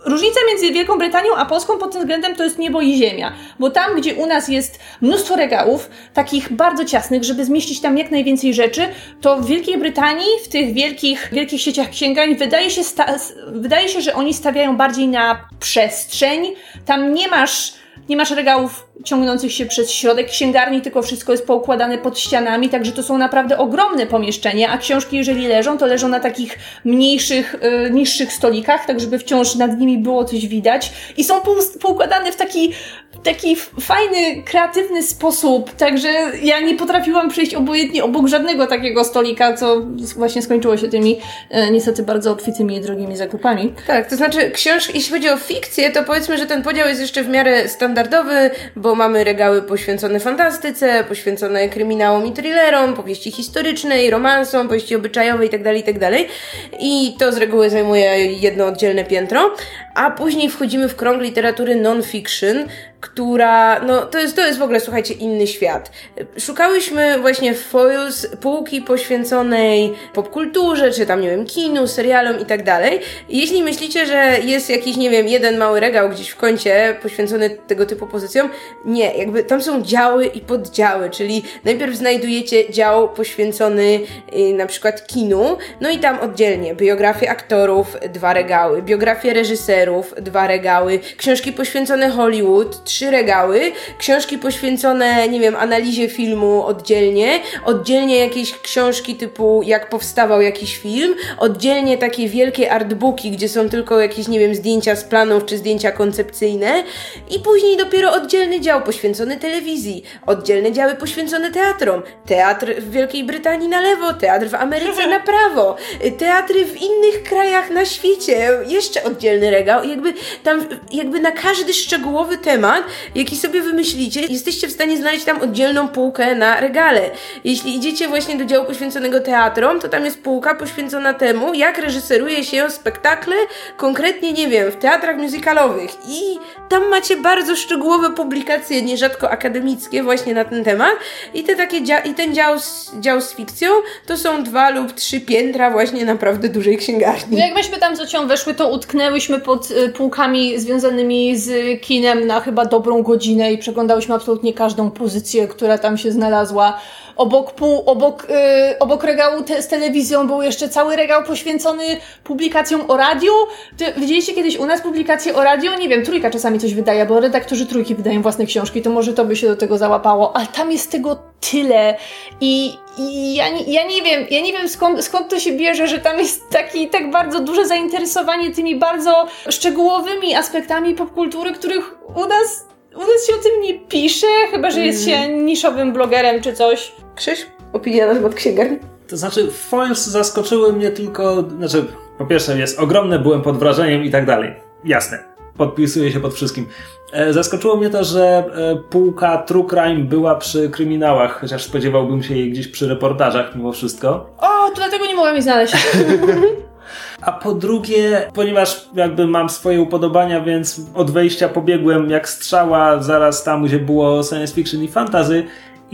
Różnica między Wielką Brytanią a Polską pod tym względem to jest niebo i ziemia. Bo tam, gdzie u nas jest mnóstwo regałów, takich bardzo ciasnych, żeby zmieścić tam jak najwięcej rzeczy, to w Wielkiej Brytanii, w tych wielkich, wielkich sieciach księgarni, wydaje się, wydaje się, że oni stawiają bardziej na przestrzeń. Tam nie masz nie masz regałów ciągnących się przez środek księgarni, tylko wszystko jest poukładane pod ścianami, także to są naprawdę ogromne pomieszczenia, a książki jeżeli leżą, to leżą na takich mniejszych, yy, niższych stolikach, tak żeby wciąż nad nimi było coś widać i są poukładane w taki, taki fajny, kreatywny sposób, także ja nie potrafiłam przejść obojętnie obok żadnego takiego stolika, co właśnie skończyło się tymi yy, niestety bardzo obfitymi i drogimi zakupami. Tak, to znaczy książki, jeśli chodzi o fikcję, to powiedzmy, że ten podział jest jeszcze w miarę standardowy, bo mamy regały poświęcone fantastyce, poświęcone kryminałom i thrillerom, powieści historycznej, romansom, powieści obyczajowej itd., itd. I to z reguły zajmuje jedno oddzielne piętro. A później wchodzimy w krąg literatury non-fiction, która, no to jest, to jest w ogóle, słuchajcie, inny świat. Szukałyśmy właśnie w Foils półki poświęconej popkulturze, czy tam, nie wiem, kinu, serialom i tak dalej. Jeśli myślicie, że jest jakiś, nie wiem, jeden mały regał gdzieś w kącie poświęcony tego typu pozycjom, nie, jakby tam są działy i poddziały, czyli najpierw znajdujecie dział poświęcony yy, na przykład kinu, no i tam oddzielnie biografie aktorów, dwa regały, biografie reżyserów, dwa regały, książki poświęcone Hollywood, trzy regały, książki poświęcone, nie wiem, analizie filmu oddzielnie, oddzielnie jakieś książki typu jak powstawał jakiś film, oddzielnie takie wielkie artbooki, gdzie są tylko jakieś, nie wiem, zdjęcia z planów czy zdjęcia koncepcyjne. I później dopiero oddzielny dział poświęcony telewizji, oddzielne działy poświęcone teatrom, teatr w Wielkiej Brytanii na lewo, teatr w Ameryce na prawo, teatry w innych krajach na świecie, jeszcze oddzielny regał jakby tam, jakby na każdy szczegółowy temat jaki sobie wymyślicie, jesteście w stanie znaleźć tam oddzielną półkę na regale. Jeśli idziecie właśnie do działu poświęconego teatrom, to tam jest półka poświęcona temu, jak reżyseruje się spektakle, konkretnie, nie wiem, w teatrach musicalowych. I tam macie bardzo szczegółowe publikacje, nierzadko akademickie, właśnie na ten temat. I, te takie dzia- i ten dział z, dział z fikcją to są dwa lub trzy piętra właśnie naprawdę dużej księgarni. No jak myśmy tam z Ocią weszły, to utknęłyśmy pod y, półkami związanymi z kinem na chyba dobrą godzinę i przeglądałyśmy absolutnie każdą pozycję, która tam się znalazła. Obok, pół, obok, yy, obok regału te, z telewizją był jeszcze cały regał poświęcony publikacjom o radiu. Ty, widzieliście kiedyś u nas publikacje o radio? Nie wiem, trójka czasami coś wydaje, bo redaktorzy trójki wydają własne książki, to może to by się do tego załapało, ale tam jest tego tyle i, i ja, nie, ja nie wiem, ja nie wiem skąd, skąd to się bierze, że tam jest taki, tak bardzo duże zainteresowanie tymi bardzo szczegółowymi aspektami popkultury, których u nas u nas się o tym nie pisze, chyba że jest się niszowym blogerem czy coś. Krzyś, opinia na temat księgarni? To znaczy, foils zaskoczyły mnie tylko, znaczy, po pierwsze jest ogromne, byłem pod wrażeniem i tak dalej. Jasne, podpisuję się pod wszystkim. E, zaskoczyło mnie to, że e, półka True Crime była przy kryminałach, chociaż spodziewałbym się jej gdzieś przy reportażach mimo wszystko. O, to dlatego nie mogłam jej znaleźć. A po drugie, ponieważ jakby mam swoje upodobania, więc od wejścia pobiegłem jak strzała zaraz tam, gdzie było science fiction i fantasy.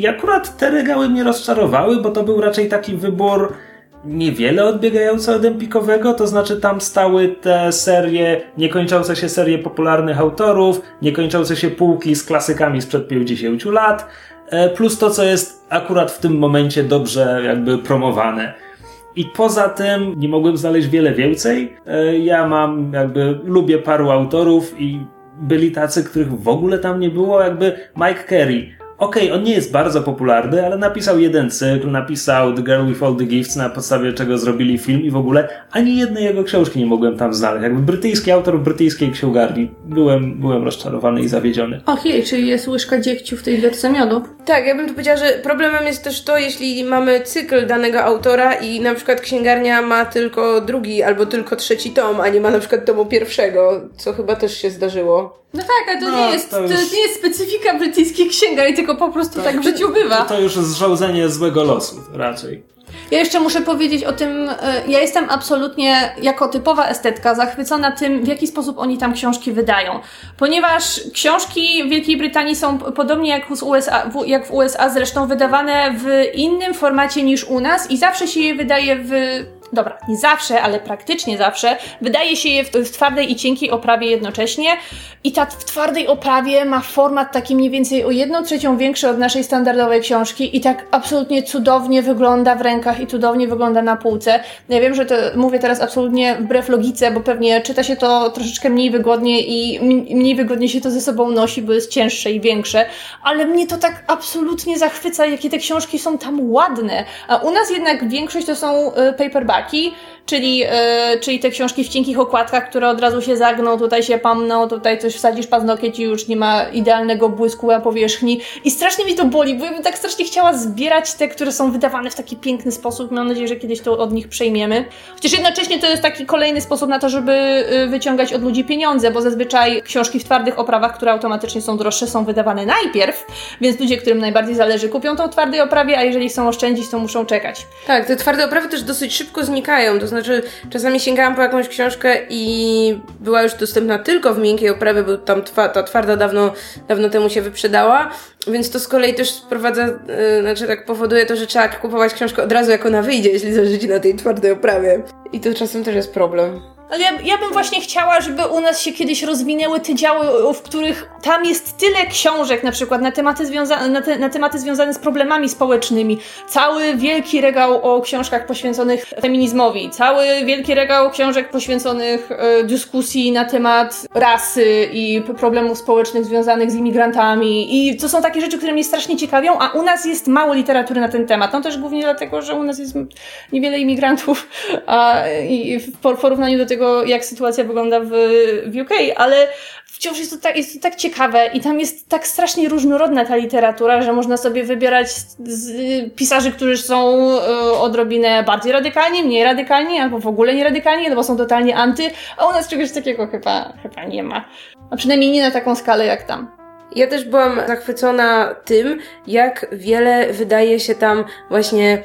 I akurat te regały mnie rozczarowały, bo to był raczej taki wybór niewiele odbiegający od Empikowego, to znaczy tam stały te serie, niekończące się serie popularnych autorów, niekończące się półki z klasykami sprzed 50 lat, e, plus to, co jest akurat w tym momencie dobrze jakby promowane. I poza tym nie mogłem znaleźć wiele więcej. E, ja mam jakby, lubię paru autorów i byli tacy, których w ogóle tam nie było, jakby Mike Carey okej, on nie jest bardzo popularny, ale napisał jeden cykl, napisał The Girl with All the Gifts, na podstawie czego zrobili film i w ogóle ani jednej jego książki nie mogłem tam znaleźć. Jakby brytyjski autor w brytyjskiej księgarni. Byłem, byłem rozczarowany i zawiedziony. Och jej, czyli jest łyżka dziegciu w tej wielce miodu. Tak, ja bym tu powiedziała, że problemem jest też to, jeśli mamy cykl danego autora i na przykład księgarnia ma tylko drugi albo tylko trzeci tom, a nie ma na przykład tomu pierwszego, co chyba też się zdarzyło. No tak, ale to, No, nie, jest, to to, już- nie jest specyfika brytyjskich księgarni, tylko po prostu tak w życiu bywa. To już zrządzenie złego losu raczej. Ja jeszcze muszę powiedzieć o tym, e, ja jestem absolutnie jako typowa estetka zachwycona tym, w jaki sposób oni tam książki wydają. Ponieważ książki w Wielkiej Brytanii są podobnie jak w USA, jak w USA zresztą wydawane w innym formacie niż u nas i zawsze się je wydaje w Dobra, nie zawsze, ale praktycznie zawsze. Wydaje się je w, w twardej i cienkiej oprawie jednocześnie. I ta w twardej oprawie ma format taki mniej więcej o jedną trzecią większy od naszej standardowej książki i tak absolutnie cudownie wygląda w rękach i cudownie wygląda na półce. Ja wiem, że to mówię teraz absolutnie wbrew logice, bo pewnie czyta się to troszeczkę mniej wygodnie i mniej wygodnie się to ze sobą nosi, bo jest cięższe i większe, ale mnie to tak absolutnie zachwyca, jakie te książki są tam ładne. A u nas jednak większość to są y, aqui czyli, y, czyli te książki w cienkich okładkach, które od razu się zagną, tutaj się pamną, tutaj coś wsadzisz paznokieć i już nie ma idealnego błysku na powierzchni. I strasznie mi to boli, bo ja bym tak strasznie chciała zbierać te, które są wydawane w taki piękny sposób. Mam nadzieję, że kiedyś to od nich przejmiemy. Chociaż jednocześnie to jest taki kolejny sposób na to, żeby y, wyciągać od ludzi pieniądze, bo zazwyczaj książki w twardych oprawach, które automatycznie są droższe, są wydawane najpierw, więc ludzie, którym najbardziej zależy, kupią w twardej oprawie, a jeżeli chcą oszczędzić, to muszą czekać. Tak, te twarde oprawy też dosyć szybko znikają, to znaczy czasami sięgałam po jakąś książkę i była już dostępna tylko w miękkiej oprawie, bo tam twa, ta twarda dawno, dawno temu się wyprzedała, więc to z kolei też sprowadza, yy, znaczy tak powoduje to, że trzeba kupować książkę od razu jak ona wyjdzie, jeśli zależy na tej twardej oprawie. I to czasem też jest problem. Ale ja, ja bym właśnie chciała, żeby u nas się kiedyś rozwinęły te działy, w których tam jest tyle książek, na przykład na tematy, związa- na, te, na tematy związane z problemami społecznymi. Cały wielki regał o książkach poświęconych feminizmowi. Cały wielki regał książek poświęconych e, dyskusji na temat rasy i problemów społecznych związanych z imigrantami. I to są takie rzeczy, które mnie strasznie ciekawią, a u nas jest mało literatury na ten temat. No też głównie dlatego, że u nas jest niewiele imigrantów a, i w por- porównaniu do tego, jak sytuacja wygląda w, w UK, ale wciąż jest to, tak, jest to tak ciekawe i tam jest tak strasznie różnorodna ta literatura, że można sobie wybierać z, z pisarzy, którzy są y, odrobinę bardziej radykalni, mniej radykalni, albo w ogóle nie radykalni, albo są totalnie anty, a u nas czegoś takiego chyba, chyba nie ma. A przynajmniej nie na taką skalę jak tam. Ja też byłam zachwycona tym, jak wiele wydaje się tam właśnie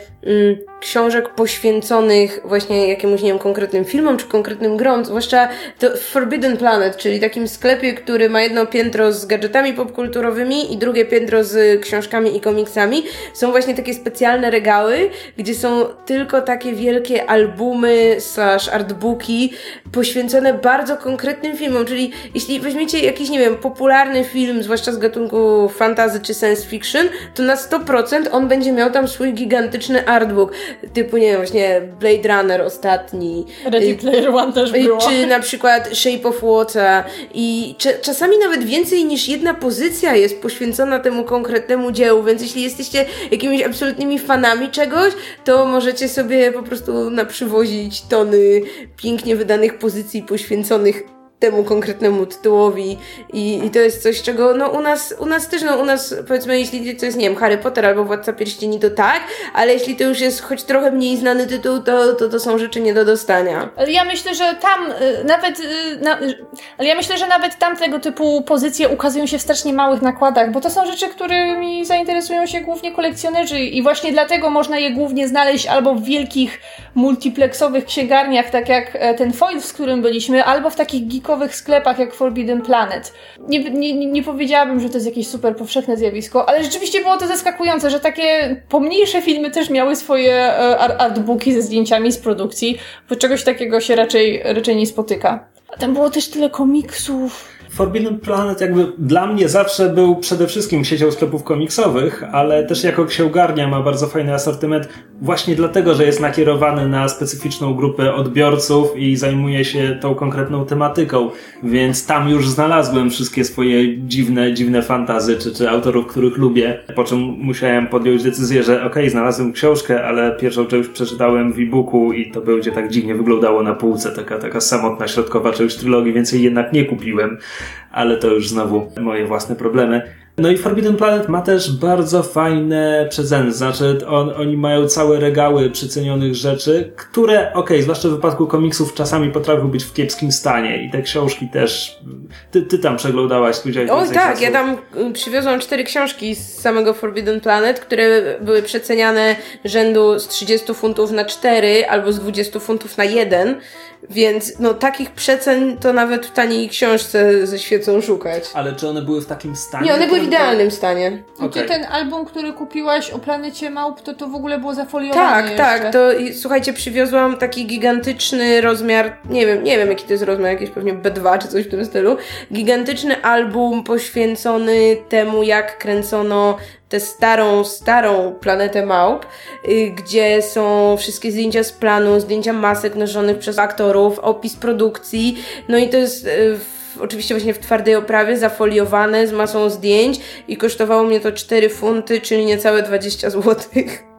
książek poświęconych właśnie jakiemuś, nie wiem, konkretnym filmom czy konkretnym grom, zwłaszcza to Forbidden Planet, czyli takim sklepie, który ma jedno piętro z gadżetami popkulturowymi i drugie piętro z książkami i komiksami. Są właśnie takie specjalne regały, gdzie są tylko takie wielkie albumy slash artbooki poświęcone bardzo konkretnym filmom, czyli jeśli weźmiecie jakiś, nie wiem, popularny film, zwłaszcza z gatunku fantasy czy science fiction, to na 100% on będzie miał tam swój gigantyczny artbook, typu, nie wiem, właśnie Blade Runner ostatni, Ready y, Player One też y, było. czy na przykład Shape of Water i czasami nawet więcej niż jedna pozycja jest poświęcona temu konkretnemu dziełu, więc jeśli jesteście jakimiś absolutnymi fanami czegoś, to możecie sobie po prostu naprzywozić tony pięknie wydanych pozycji poświęconych temu konkretnemu tytułowi i, i to jest coś, czego no u nas, u nas też, no u nas powiedzmy, jeśli to jest, nie wiem, Harry Potter albo Władca Pierścieni, to tak, ale jeśli to już jest choć trochę mniej znany tytuł, to to, to są rzeczy nie do dostania. Ale ja myślę, że tam y, nawet. y, Na, y, ale ja myślę, że nawet tam tego typu pozycje ukazują się w strasznie małych nakładach, bo to są rzeczy, którymi zainteresują się głównie kolekcjonerzy i właśnie dlatego można je głównie znaleźć albo w wielkich multiplexowych księgarniach, tak jak e, ten foil, z którym byliśmy, albo w takich geekowych sklepach jak Forbidden Planet. Nie, nie, nie- powiedziałabym, że to jest jakieś super powszechne zjawisko, ale rzeczywiście było to zaskakujące, że takie pomniejsze filmy też miały swoje e, ar- artbooki ze zdjęciami z produkcji, bo czegoś takiego się raczej, raczej nie spotyka. A tam było też tyle komiksów. Forbidden Planet jakby dla mnie zawsze był przede wszystkim siecią sklepów komiksowych, ale też jako księgarnia ma bardzo fajny asortyment właśnie dlatego, że jest nakierowany na specyficzną grupę odbiorców i zajmuje się tą konkretną tematyką, więc tam już znalazłem wszystkie swoje dziwne, dziwne fantazy, czy, czy autorów, których lubię, po czym musiałem podjąć decyzję, że okej, okay, znalazłem książkę, ale pierwszą część przeczytałem w e-booku i to będzie tak dziwnie wyglądało na półce, taka, taka samotna środkowa część trylogii, więc jej jednak nie kupiłem, ale to już znowu moje własne problemy. No i Forbidden Planet ma też bardzo fajne prezenty, znaczy on, oni mają całe regały przycenionych rzeczy, które, okej, okay, zwłaszcza w wypadku komiksów czasami potrafią być w kiepskim stanie i te książki też, ty, ty tam przeglądałaś, powiedziałeś Oj tak, czasu. ja tam y, przywiozłam cztery książki z samego Forbidden Planet, które były przeceniane rzędu z 30 funtów na 4 albo z 20 funtów na 1, więc no takich przecen to nawet w taniej książce ze świecą szukać. Ale czy one były w takim stanie? Nie, one były w idealnym stanie. Okay. Ty ten album, który kupiłaś o planecie małp, to to w ogóle było zafoliowane Tak, jeszcze. tak. To słuchajcie, przywiozłam taki gigantyczny rozmiar, nie wiem, nie wiem jaki to jest rozmiar, jakieś pewnie B2 czy coś w tym stylu. Gigantyczny album poświęcony temu, jak kręcono tę starą, starą planetę małp, y, gdzie są wszystkie zdjęcia z planu, zdjęcia masek noszonych przez aktorów, opis produkcji, no i to jest y, oczywiście właśnie w twardej oprawie, zafoliowane z masą zdjęć i kosztowało mnie to 4 funty, czyli niecałe 20 złotych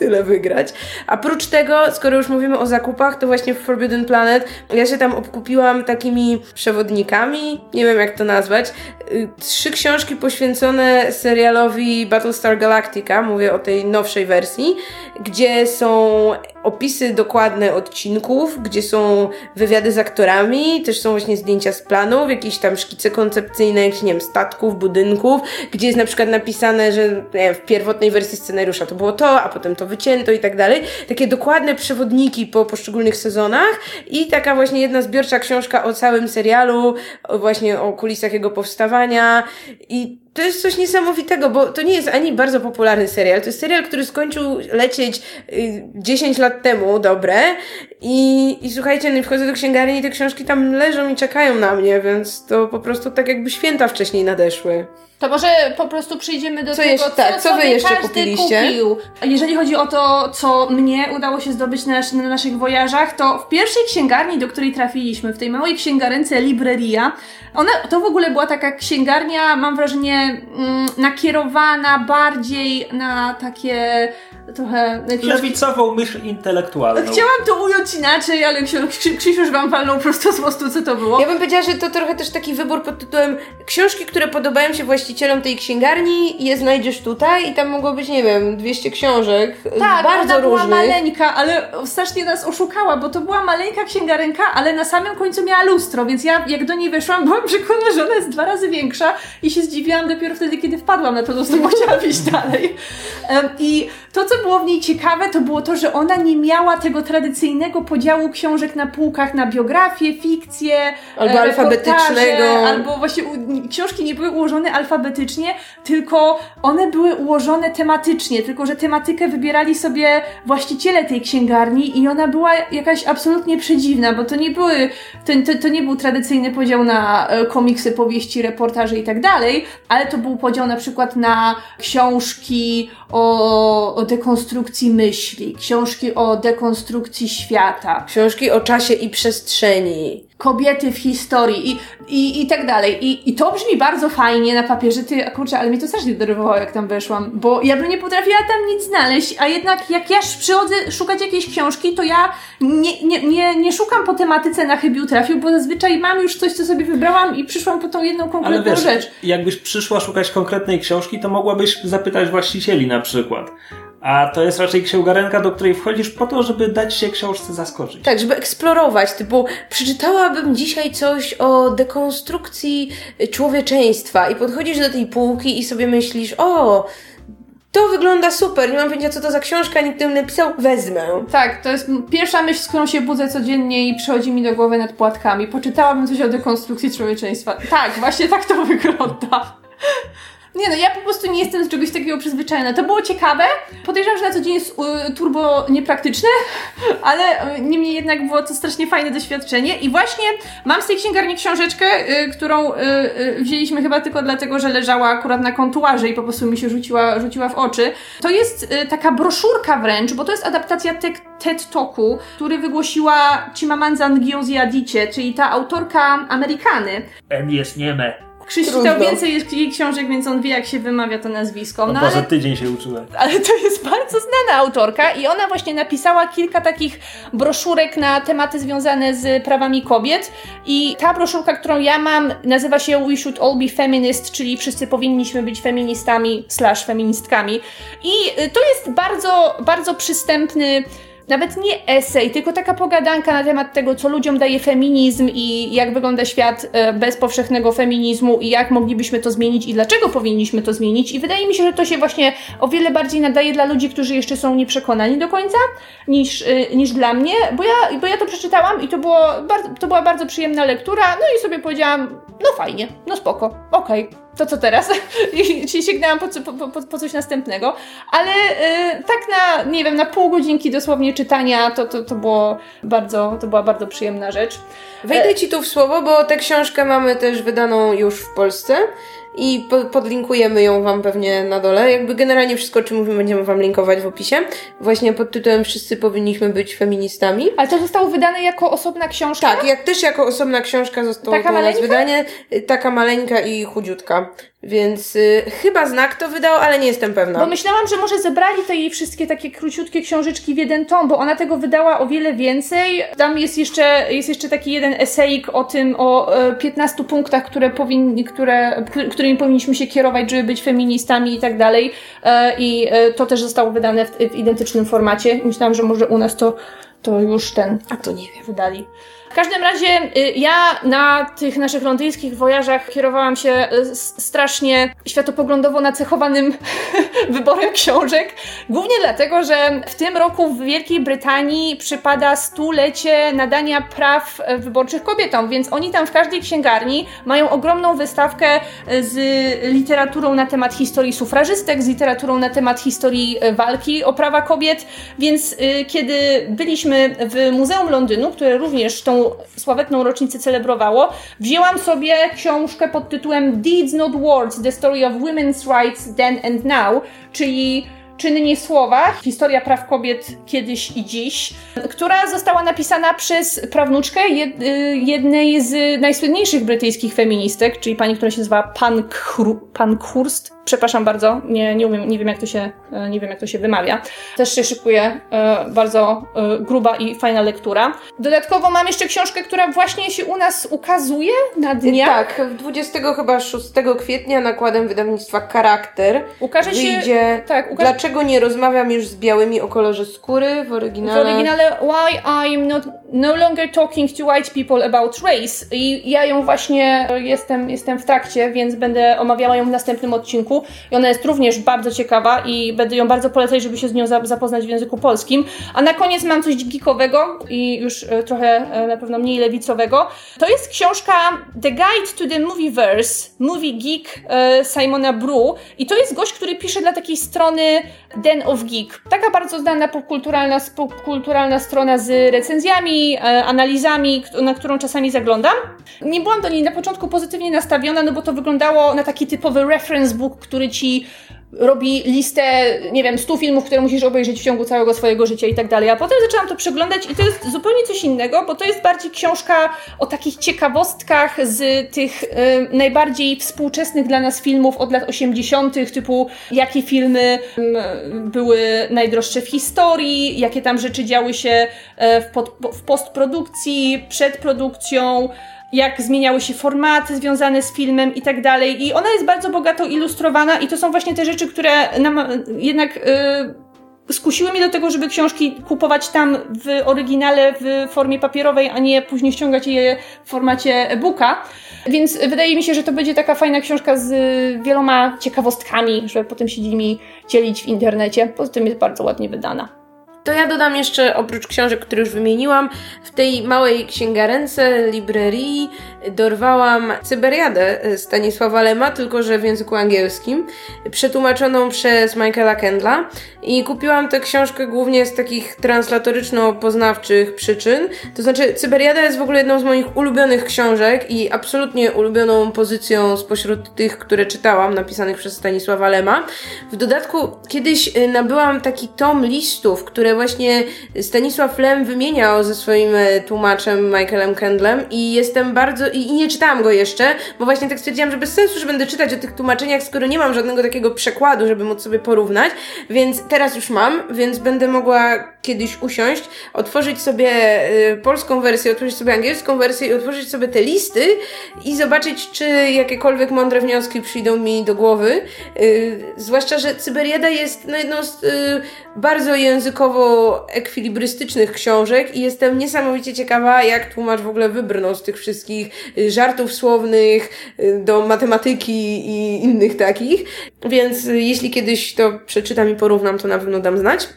tyle wygrać. A prócz tego, skoro już mówimy o zakupach, to właśnie w Forbidden Planet ja się tam obkupiłam takimi przewodnikami, nie wiem jak to nazwać, y, trzy książki poświęcone serialowi Battlestar Galactica, mówię o tej nowszej wersji, gdzie są opisy dokładne odcinków, gdzie są wywiady z aktorami, też są właśnie zdjęcia z planów, jakieś tam szkice koncepcyjne, jakichś, nie wiem, statków, budynków, gdzie jest na przykład napisane, że wiem, w pierwotnej wersji scenariusza to było to, a potem to wycięto i tak dalej. Takie dokładne przewodniki po poszczególnych sezonach i taka właśnie jedna zbiorcza książka o całym serialu, właśnie o kulisach jego powstawania i to jest coś niesamowitego, bo to nie jest ani bardzo popularny serial. To jest serial, który skończył lecieć y, 10 lat temu, dobre. I, i słuchajcie, no wchodzę do księgarni i te książki tam leżą i czekają na mnie, więc to po prostu tak jakby święta wcześniej nadeszły. To może po prostu przejdziemy do co tego, jeszcze, tak, co wy jeszcze kupiliście? Kupił. Jeżeli chodzi o to, co mnie udało się zdobyć na, na, naszych wojażach, to w pierwszej księgarni, do której trafiliśmy, w tej małej księgarence Libreria, ona, to w ogóle była taka księgarnia, mam wrażenie, mm, nakierowana bardziej na takie trochę... Lewicową myśl intelektualną. Chciałam to ująć inaczej, ale Krzysiu już wam walnął prosto z mostu, co to było. Ja bym powiedziała, że to trochę też taki wybór pod tytułem książki, które podobają się właścicielom tej księgarni, je znajdziesz tutaj i tam mogło być, nie wiem, 200 książek. Tak, bardzo ona różnych. była maleńka, ale strasznie nas oszukała, bo to była maleńka księgarenka, ale na samym końcu miała lustro, więc ja jak do niej weszłam, byłam przekonana, że ona jest dwa razy większa i się zdziwiłam dopiero wtedy, kiedy wpadłam na to lustro, bo chciałam iść dalej. I to, co było w niej ciekawe, to było to, że ona nie miała tego tradycyjnego podziału książek na półkach na biografię, fikcję, albo alfabetycznego. Albo właśnie książki nie były ułożone alfabetycznie, tylko one były ułożone tematycznie, tylko że tematykę wybierali sobie właściciele tej księgarni i ona była jakaś absolutnie przedziwna, bo to nie były, to, to, to nie był tradycyjny podział na e, komiksy, powieści, reportaże i tak dalej, ale to był podział na przykład na książki o, o dekonstrukcji myśli, książki o dekonstrukcji świata. Książki o czasie i przestrzeni kobiety w historii i, i, i tak dalej. I, I to brzmi bardzo fajnie na papierze, ty, kurczę, ale mnie to strasznie denerwowało, jak tam weszłam, bo ja bym nie potrafiła tam nic znaleźć, a jednak jak ja przychodzę szukać jakiejś książki, to ja nie, nie, nie, nie szukam po tematyce na chybił trafił, bo zazwyczaj mam już coś, co sobie wybrałam i przyszłam po tą jedną konkretną ale wiesz, rzecz. jakbyś przyszła szukać konkretnej książki, to mogłabyś zapytać właścicieli na przykład. A to jest raczej księgarenka, do której wchodzisz po to, żeby dać się książce zaskoczyć. Tak, żeby eksplorować. Typu, przeczytałabym dzisiaj coś o dekonstrukcji człowieczeństwa i podchodzisz do tej półki i sobie myślisz, o, to wygląda super, nie mam pojęcia co to za książka, nikt tym napisał, wezmę. Tak, to jest pierwsza myśl, z którą się budzę codziennie i przychodzi mi do głowy nad płatkami. Poczytałabym coś o dekonstrukcji człowieczeństwa. Tak, właśnie tak to wygląda. Nie no, ja po prostu nie jestem z czegoś takiego przyzwyczajona. To było ciekawe. Podejrzewam, że na co dzień jest y, turbo niepraktyczne, ale y, niemniej jednak było to strasznie fajne doświadczenie. I właśnie mam z tej księgarni książeczkę, y, którą wzięliśmy chyba tylko dlatego, że leżała akurat na kontuarze i po prostu mi się rzuciła, rzuciła w oczy. To jest taka broszurka wręcz, bo to jest adaptacja te TED Talku, który wygłosiła Chimamanda Ngozi Adichie, czyli ta autorka Amerykany. M jest nieme. Krzyś czytał Trudno. więcej jest jej książek, więc on wie, jak się wymawia to nazwisko. No, No ale, tydzień się uczyłem. ale to jest bardzo znana autorka i ona właśnie napisała kilka takich broszurek na tematy związane z prawami kobiet. I ta broszurka, którą ja mam, nazywa się We Should All Be Feminist, czyli wszyscy powinniśmy być feministami slash feministkami. I y, to jest bardzo, bardzo przystępny nawet nie esej, tylko taka pogadanka na temat tego, co ludziom daje feminizm i jak wygląda świat e, bez powszechnego feminizmu i jak moglibyśmy to zmienić i dlaczego powinniśmy to zmienić. I wydaje mi się, że to się właśnie o wiele bardziej nadaje dla ludzi, którzy jeszcze są nieprzekonani do końca, niż, e, niż dla mnie, bo ja, bo ja to przeczytałam i to, było to była bardzo przyjemna lektura, no i sobie powiedziałam, no fajnie, no spoko, okej. To co teraz? I się sięgnęłam po, po, po, po coś następnego. Ale y, tak na, nie wiem, na pół godzinki dosłownie czytania to, to, to, było bardzo, to była bardzo przyjemna rzecz. Wejdę ci tu w słowo, bo tę książkę mamy też wydaną już w Polsce i po podlinkujemy ją wam pewnie na dole. Jakby generalnie wszystko, o czym mówimy, będziemy wam linkować w opisie. Właśnie pod tytułem Wszyscy powinniśmy być feministami. Ale to zostało wydane jako osobna książka? Tak, jak też jako osobna książka zostało Taka to maleńka? wydanie. y, Taka maleńka i chudziutka. Więc y, chyba znak to wydał, ale nie jestem pewna. Bo myślałam, że może zebrali te jej wszystkie takie króciutkie książeczki w jeden tom, bo ona tego wydała o wiele więcej. Tam jest jeszcze, jest jeszcze taki jeden esejik o tym, o e, 15 punktach, które powinni, które, któ- którymi powinniśmy się kierować, żeby być feministami i tak dalej. E, I e, to też zostało wydane w, w identycznym formacie. Myślałam, że może u nas to, to już ten A to nie wiem. wydali. W każdym razie y, ja na tych naszych londyńskich wojażach kierowałam się y, strasznie światopoglądowo nacechowanym wyborem książek. Głównie dlatego, że w tym roku w Wielkiej Brytanii przypada stulecie nadania praw e, wyborczych kobietom, więc oni tam w każdej księgarni mają ogromną wystawkę e, z literaturą na temat historii sufrażystek, z literaturą na temat historii e, walki o prawa kobiet, więc kiedy byliśmy w Muzeum Londynu, które również tą sławetną rocznicę celebrowało, wzięłam sobie książkę pod tytułem Deeds Not Words, The Story of Women's Rights Then and Now, czyli Czyny nie słowa, historia praw kobiet kiedyś i dziś, która została napisana przez prawnuczkę y, jednej z najsłynniejszych brytyjskich feministek, czyli pani, która się nazywa Pankhur, Pankhurst. Przepraszam bardzo, nie, nie, umiem, nie, wiem, jak to się, e, nie wiem, jak to się wymawia. Też się szykuje e, bardzo e, gruba i fajna lektura. Dodatkowo mam jeszcze książkę, która właśnie się u nas ukazuje na dniach. Tak, 20 chyba 6 kwietnia nakładem wydawnictwa Charakter Ukaże się. wyjdzie Tak, ukaże Dlaczego nie rozmawiam już z białymi o kolorze skóry w W oryginale? oryginale Why I'm not no longer talking to white people about race i ja ją właśnie jestem, jestem w trakcie, więc będę omawiała ją w następnym odcinku i ona jest również bardzo ciekawa i będę ją bardzo polecać, żeby się z nią za- zapoznać w języku polskim. A na koniec mam coś geekowego i już e, trochę e, na pewno mniej lewicowego. To jest książka The Guide to the Movieverse, Movie Geek e, Simona Bru i to jest gość, który pisze dla takiej strony Den of Geek. Taka bardzo znana popkulturalna, popkulturalna strona z recenzjami, analizami, na którą czasami zaglądam. Nie byłam do niej na początku pozytywnie nastawiona, no bo to wyglądało na taki typowy reference book, który ci robi listę, nie wiem, 100 filmów, które musisz obejrzeć w ciągu całego swojego życia i tak dalej. A potem zaczęłam to przeglądać i to jest zupełnie coś innego, bo to jest bardziej książka o takich ciekawostkach z tych e, najbardziej współczesnych dla nas filmów od lat 80., typu jakie filmy mm, były najdroższe w historii, jakie tam rzeczy działy się e, w, pod, w postprodukcji, przed produkcją, jak zmieniały się formaty związane z filmem i tak dalej. I ona jest bardzo bogato ilustrowana i to są właśnie te rzeczy, które nam jednak y, skusiły mnie do tego, żeby książki kupować tam w oryginale w formie papierowej, a nie później ściągać je w formacie e-booka. Więc wydaje mi się, że to będzie taka fajna książka z wieloma ciekawostkami, żeby potem się nimi dzielić w internecie. Poza tym jest bardzo ładnie wydana. To ja dodam jeszcze, oprócz książek, które już wymieniłam, w tej małej księgarence, librerii, dorwałam Cyberiadę Stanisława Lema, tylko że w języku angielskim, przetłumaczoną przez Michaela Kendla i kupiłam tę książkę głównie z takich translatoryczno-poznawczych przyczyn. To znaczy, Cyberiada jest w ogóle jedną z moich ulubionych książek i absolutnie ulubioną pozycją spośród tych, które czytałam, napisanych przez Stanisława Lema. W dodatku, kiedyś y, nabyłam taki tom listów, które właśnie Stanisław Lem wymieniał ze swoim e, tłumaczem Michaelem Kendlem i jestem bardzo, i, nie czytałam go jeszcze, bo właśnie tak stwierdziłam, że bez sensu, że będę czytać o tych tłumaczeniach, skoro nie mam żadnego takiego przekładu, żeby móc sobie porównać, więc teraz już mam, więc będę mogła kiedyś usiąść, otworzyć sobie y, polską wersję, otworzyć sobie angielską wersję i otworzyć sobie te listy i zobaczyć, czy jakiekolwiek mądre wnioski przyjdą mi do głowy. Y, zwłaszcza, że Cyberiada jest no, jedną z y, bardzo językowo ekwilibrystycznych książek i jestem niesamowicie ciekawa, jak tłumacz w ogóle wybrnął z tych wszystkich żartów słownych y, do matematyki i innych takich. Więc y, jeśli kiedyś to przeczytam i porównam, to na pewno dam znać.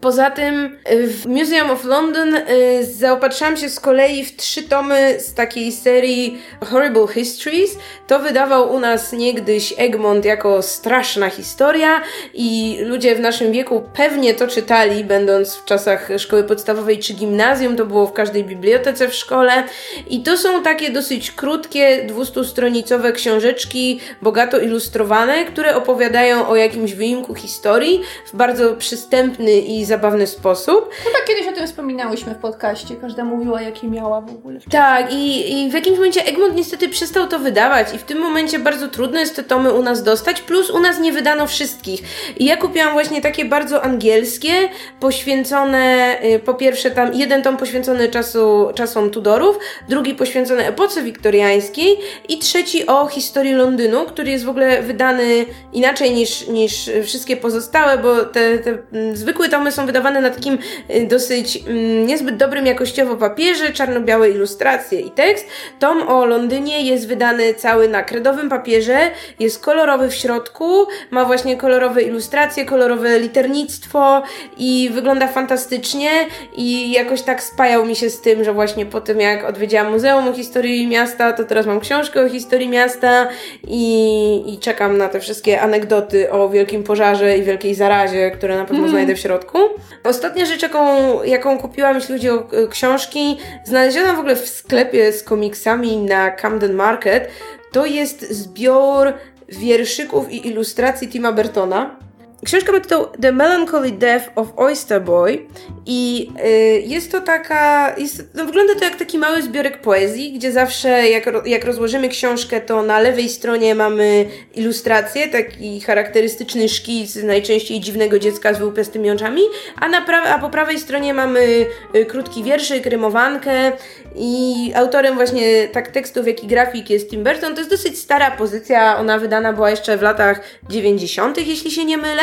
Poza tym y, w Museum of London y, zaopatrzyłam się z kolei w trzy tomy z takiej serii Horrible Histories. To wydawał u nas niegdyś Egmont jako straszna historia i ludzie w naszym wieku pewnie to czytali, będąc w czasach szkoły podstawowej czy gimnazjum. To było w każdej bibliotece w szkole. I to są takie dosyć krótkie, dwustustronicowe książeczki, bogato ilustrowane, które opowiadają o jakimś wyimku historii w bardzo przystępny i zabawny sposób. Chyba kiedyś o tym wspominałyśmy w podcaście. Każda mówiła, jakie miała w ogóle. Tak, i, i w jakimś momencie Egmont niestety przestał to wydawać i w tym momencie bardzo trudno jest te tomy u nas dostać, plus u nas nie wydano wszystkich. I ja kupiłam właśnie takie bardzo angielskie, poświęcone, y, po pierwsze tam jeden tom poświęcony czasu, czasom Tudorów, drugi poświęcony epoce wiktoriańskiej i trzeci o historii Londynu, który jest w ogóle wydany inaczej niż, niż wszystkie pozostałe, bo te, te mm, zwykłe tomy są wydawane na takim y, dosyć mm, niezbyt dobrym jakościowo papierze, czarno-białe ilustracje i tekst. Tom o Londynie jest wydany cały na kredowym papierze, jest kolorowy w środku, ma właśnie kolorowe ilustracje, kolorowe liternictwo i wygląda fantastycznie i jakoś tak spajał mi się z tym, że właśnie po tym jak odwiedziłam Muzeum o Historii Miasta, to teraz mam książkę o historii miasta i, i czekam na te wszystkie anegdoty o wielkim pożarze i wielkiej zarazie, które na pewno znajdę w środku. Ostatnia rzecz, jaką, jaką kupiłam, jeśli chodzi o e, książki, znaleziona w ogóle w sklepie z komiksami na Camden Market, to jest zbiór wierszyków i ilustracji Tima Burtona. Książka ma tytuł The Melancholy Death of Oyster Boy i y, jest to taka, jest, no wygląda to jak taki mały zbiorek poezji, gdzie zawsze jak, jak rozłożymy książkę, to na lewej stronie mamy ilustrację, taki charakterystyczny szkic najczęściej dziwnego dziecka z wyłupiastymi oczami, a, na pra- a po prawej stronie mamy y, krótki wierszyk, rymowankę i autorem właśnie tak tekstów, jak i grafik jest Tim Burton. To jest dosyć stara pozycja, ona wydana była jeszcze w latach 90., jeśli się nie mylę.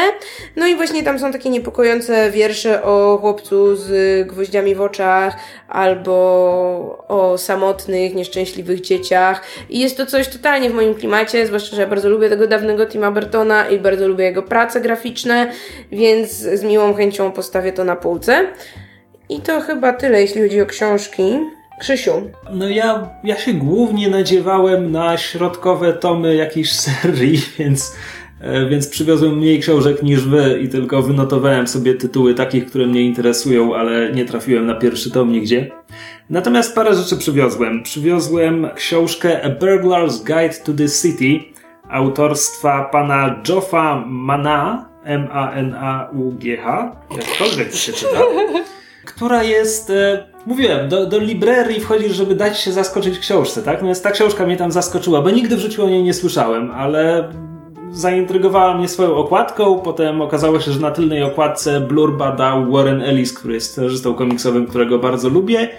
No i właśnie tam są takie niepokojące wiersze o chłopcu z gwoździami w oczach, albo o samotnych, nieszczęśliwych dzieciach. I jest to coś totalnie w moim klimacie, zwłaszcza, że ja bardzo lubię tego dawnego Tima Burtona i bardzo lubię jego prace graficzne, więc z miłą chęcią postawię to na półce. I to chyba tyle, jeśli chodzi o książki. Krzysiu, No ja, ja się głównie nadziewałem na środkowe tomy jakiejś serii, więc, więc przywiozłem mniej książek niż wy i tylko wynotowałem sobie tytuły takich, które mnie interesują, ale nie trafiłem na pierwszy tom nigdzie. Natomiast parę rzeczy przywiozłem. Przywiozłem książkę A Burglar's Guide to the City autorstwa pana Joffa Mana, M-A-N-A-U-G-H, jakkolwiek się czyta która jest, e, mówiłem, do, do library wchodzisz, żeby dać się zaskoczyć książce, tak? No więc ta książka mnie tam zaskoczyła, bo nigdy w życiu o niej nie słyszałem, ale zaintrygowała mnie swoją okładką, potem okazało się, że na tylnej okładce blurba dał Warren Ellis, który jest scenarzystą komiksowym, którego bardzo lubię,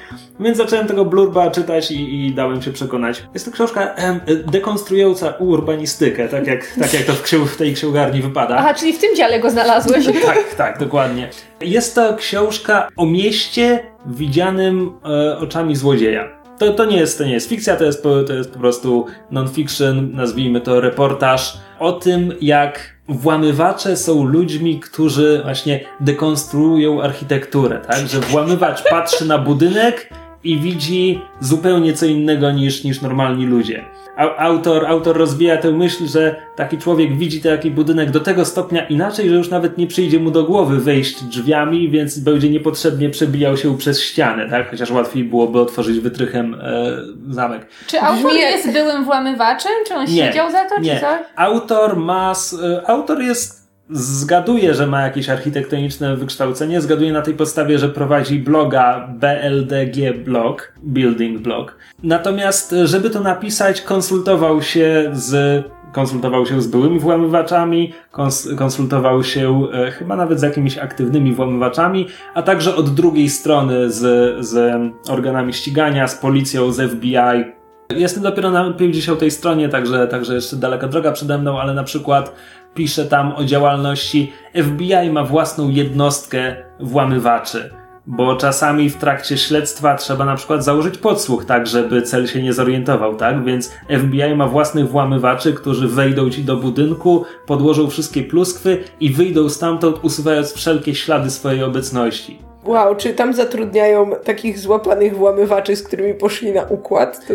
więc zacząłem tego blurba czytać i, i dałem się przekonać. Jest to książka em, dekonstruująca urbanistykę, tak jak, tak jak to w, księg- w tej księgarni wypada. Aha, czyli w tym dziale go znalazłeś. Tak, tak, dokładnie. Jest to książka o mieście widzianym e, oczami złodzieja. To, to, nie jest, to nie jest fikcja, to jest, po, to jest po prostu non-fiction, nazwijmy to reportaż o tym, jak włamywacze są ludźmi, którzy właśnie dekonstruują architekturę, tak? Że włamywacz patrzy na budynek i widzi zupełnie co innego niż, niż normalni ludzie. A- Autor, autor rozwija tę myśl, że taki człowiek widzi taki budynek do tego stopnia inaczej, że już nawet nie przyjdzie mu do głowy wejść drzwiami, więc będzie niepotrzebnie przebijał się przez ścianę, tak? Chociaż łatwiej byłoby otworzyć wytrychem e, zamek. Czy autor Brzmi jest byłym włamywaczem? Czy on siedział za to, nie. czy coś? Autor ma. e, Autor jest. Zgaduje, że ma jakieś architektoniczne wykształcenie. Zgaduje na tej podstawie, że prowadzi bloga BLDG Blog, Building Blog. Natomiast, żeby to napisać, konsultował się z. Konsultował się z byłymi włamywaczami, kons- konsultował się e, chyba nawet z jakimiś aktywnymi włamywaczami, a także od drugiej strony z, z organami ścigania, z policją, z FBI, Jestem dopiero na 50 stronie, także, także jeszcze daleka droga przede mną, ale na przykład piszę tam o działalności FBI ma własną jednostkę włamywaczy. Bo czasami w trakcie śledztwa trzeba na przykład założyć podsłuch, tak, żeby cel się nie zorientował, tak? Więc FBI ma własnych włamywaczy, którzy wejdą ci do budynku, podłożą wszystkie pluskwy i wyjdą stamtąd, usuwając wszelkie ślady swojej obecności. Wow, czy tam zatrudniają takich złapanych włamywaczy, z którymi poszli na układ? To...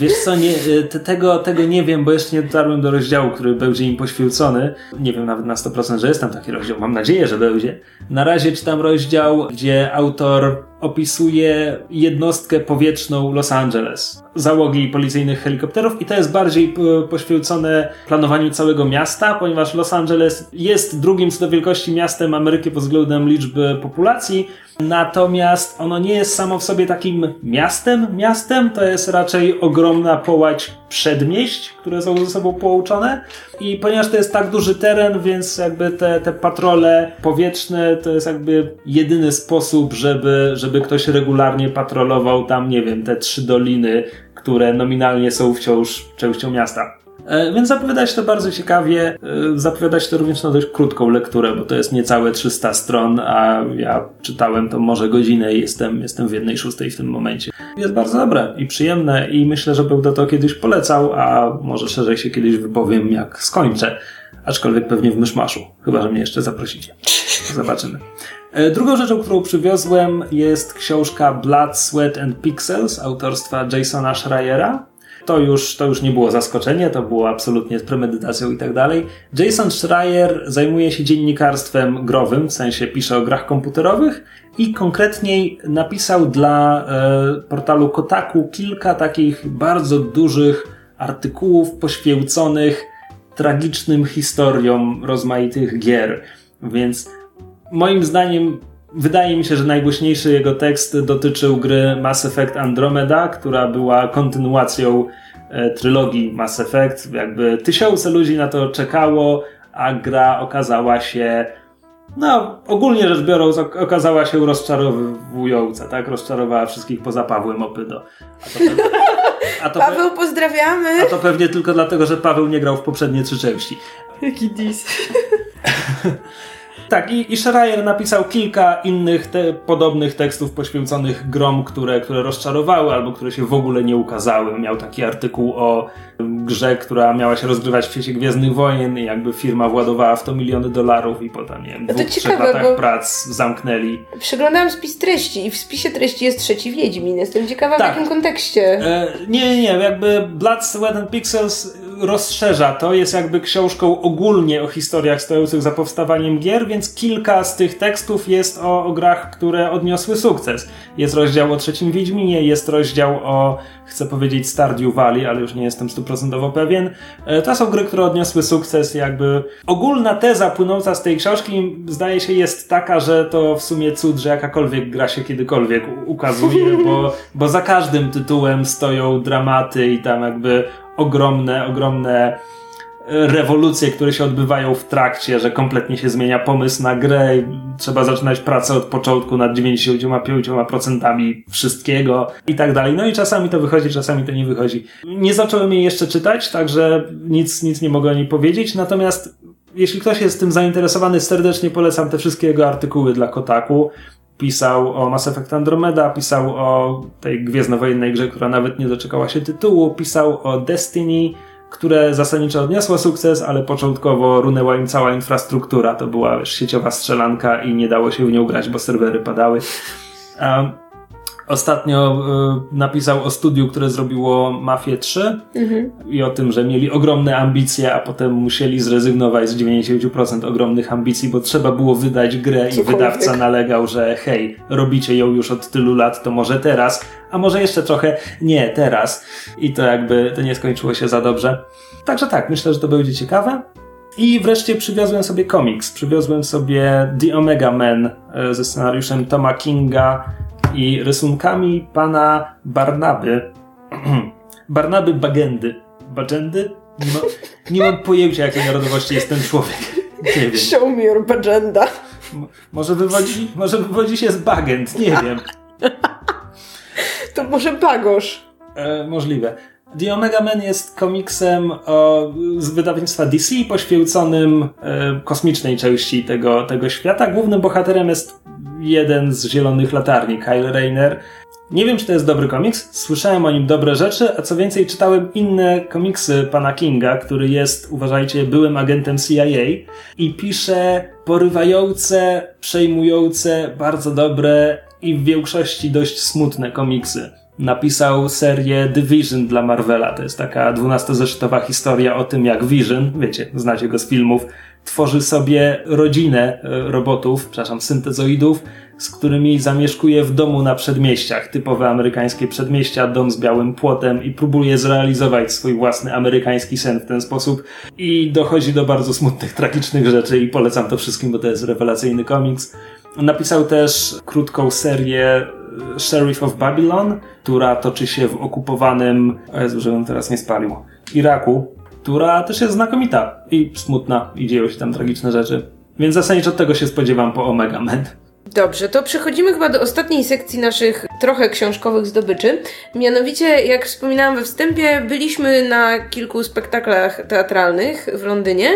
Wiesz co, nie, y, te, tego, tego nie wiem, bo jeszcze nie dotarłem do rozdziału, który będzie im poświęcony. Nie wiem nawet na 100%, że jest tam taki rozdział. Mam nadzieję, że będzie. Na razie czytam rozdział, gdzie autor opisuje jednostkę powietrzną Los Angeles, załogi policyjnych helikopterów i to jest bardziej poświęcone planowaniu całego miasta, ponieważ Los Angeles jest drugim co do wielkości miastem Ameryki pod względem liczby populacji, natomiast ono nie jest samo w sobie takim miastem, miastem, to jest raczej ogromna połać przedmieść, które są ze sobą połączone. I ponieważ to jest tak duży teren, więc jakby te, te patrole powietrzne to jest jakby jedyny sposób, żeby, żeby ktoś regularnie patrolował tam, nie wiem, te trzy doliny, które nominalnie są wciąż częścią miasta. E, Więc zapowiada się to bardzo ciekawie. E, Zapowiada się to również na dość krótką lekturę, bo to jest niecałe 300 stron, a ja czytałem to może godzinę i jestem, jestem w jednej szóstej w tym momencie. Jest bardzo dobre i przyjemne i myślę, że będę to kiedyś polecał, a może szerzej się kiedyś wypowiem, jak skończę. Aczkolwiek pewnie w myszmaszu, chyba że mnie jeszcze zaprosicie. Zobaczymy. E, Drugą rzeczą, którą przywiozłem jest książka Blood, Sweat and Pixels autorstwa Jasona Schreiera. To już, to już nie było zaskoczenie, to było absolutnie z premedytacją i tak dalej. Jason Schreier zajmuje się dziennikarstwem growym, w sensie pisze o grach komputerowych i konkretniej napisał dla e, portalu Kotaku kilka takich bardzo dużych artykułów poświęconych tragicznym historiom rozmaitych gier. Więc moim zdaniem wydaje mi się, że najgłośniejszy jego tekst dotyczył gry Mass Effect Andromeda, która była kontynuacją e, trylogii Mass Effect. Jakby tysiące ludzi na to czekało, a gra okazała się no, ogólnie rzecz biorąc, ok- okazała się rozczarowująca, tak? Rozczarowała wszystkich poza Pawłem Opydo. A to, a to, Paweł, pozdrawiamy! a to pewnie tylko dlatego, że Paweł nie grał w poprzednie trzy części. Jaki dis. Tak, i, i Schreier napisał kilka innych te, podobnych tekstów poświęconych grom, które, które rozczarowały albo które się w ogóle nie ukazały. Miał taki artykuł o grze, która miała się rozgrywać w świecie Gwiezdnych Wojen i jakby firma władowała w to miliony dolarów i potem, nie wiem, No to dwóch, trzech ciekawe, latach prac zamknęli. Przeglądałam spis treści i w spisie treści jest trzeci Wiedźmin. Jestem ciekawa Tak. w jakim kontekście. E, nie, nie, nie, jakby Blood, Sweat and Pixels rozszerza to, jest jakby książką ogólnie o historiach stojących za powstawaniem gier, więc kilka z tych tekstów jest o, o grach, które odniosły sukces. Jest rozdział o trzecim Wiedźminie, jest rozdział o, chcę powiedzieć Stardew Valley, ale już nie jestem stuprocentowo pewien. E, to są gry, które odniosły sukces, jakby ogólna teza płynąca z tej książki zdaje się jest taka, że to w sumie cud, że jakakolwiek gra się kiedykolwiek ukazuje, bo, bo za każdym tytułem stoją dramaty i tam jakby ogromne, ogromne e, rewolucje, które się odbywają w trakcie, że kompletnie się zmienia pomysł na grę i trzeba zaczynać pracę od początku nad 95% wszystkiego i tak dalej. No i czasami to wychodzi, czasami to nie wychodzi. Nie zacząłem jej jeszcze czytać, także nic, nic nie mogę o niej powiedzieć, natomiast jeśli ktoś jest tym zainteresowany, serdecznie polecam te wszystkie jego artykuły dla Kotaku. Pisał o Mass Effect Andromeda, pisał o tej gwiezdnowojennej grze, która nawet nie doczekała się tytułu, pisał o Destiny, które zasadniczo odniosło sukces, ale początkowo runęła im cała infrastruktura. To była wiesz, sieciowa strzelanka i nie dało się w nią grać, bo serwery padały. Um, Ostatnio y, napisał o studiu, które zrobiło Mafię 3 Mhm. i o tym, że mieli ogromne ambicje, a potem musieli zrezygnować z 90% ogromnych ambicji, bo trzeba było wydać grę i wydawca nalegał, że hej, robicie ją już od tylu lat, to może teraz, a może jeszcze trochę, nie, teraz. I to jakby to nie skończyło się za dobrze. Także tak, myślę, że to będzie ciekawe. I wreszcie przywiozłem sobie komiks. Przywiozłem sobie The Omega Man e, ze scenariuszem Toma Kinga i rysunkami pana Barnaby. Barnaby Bagendy. Bagendy? Nie, ma, nie mam pojęcia, jakiej narodowości jest ten człowiek. Nie wiem. Show me your agenda. M- Może wywodzi, może wywodzi się z Bagend, nie wiem. To może Bagosz. E, możliwe. The Omega Man jest komiksem o, z wydawnictwa DC poświęconym e, kosmicznej części tego, tego świata. Głównym bohaterem jest jeden z Zielonych Latarni, Kyle Rayner. Nie wiem, czy to jest dobry komiks. Słyszałem o nim dobre rzeczy, a co więcej, czytałem inne komiksy pana Kinga, który jest, uważajcie, byłym agentem CIA i pisze porywające, przejmujące, bardzo dobre i w większości dość smutne komiksy. Napisał serię Division dla Marvela. To jest taka 12-zeszytowa historia o tym, jak Vision, wiecie, znacie go z filmów, tworzy sobie rodzinę e, robotów, przepraszam, syntezoidów, z którymi zamieszkuje w domu na przedmieściach, typowe amerykańskie przedmieścia, dom z białym płotem i próbuje zrealizować swój własny amerykański sen w ten sposób i dochodzi do bardzo smutnych, tragicznych rzeczy i polecam to wszystkim, bo to jest rewelacyjny komiks. Napisał też krótką serię e, Sheriff of Babylon, która toczy się w okupowanym, o Jezu, żebym teraz nie spalił, Iraku, która też jest znakomita i smutna i dzieją się tam tragiczne rzeczy. Więc zasadniczo tego się spodziewam po Omega Man. Dobrze, to przechodzimy chyba do ostatniej sekcji naszych trochę książkowych zdobyczy. Mianowicie, jak wspominałam we wstępie, byliśmy na kilku spektaklach teatralnych w Londynie,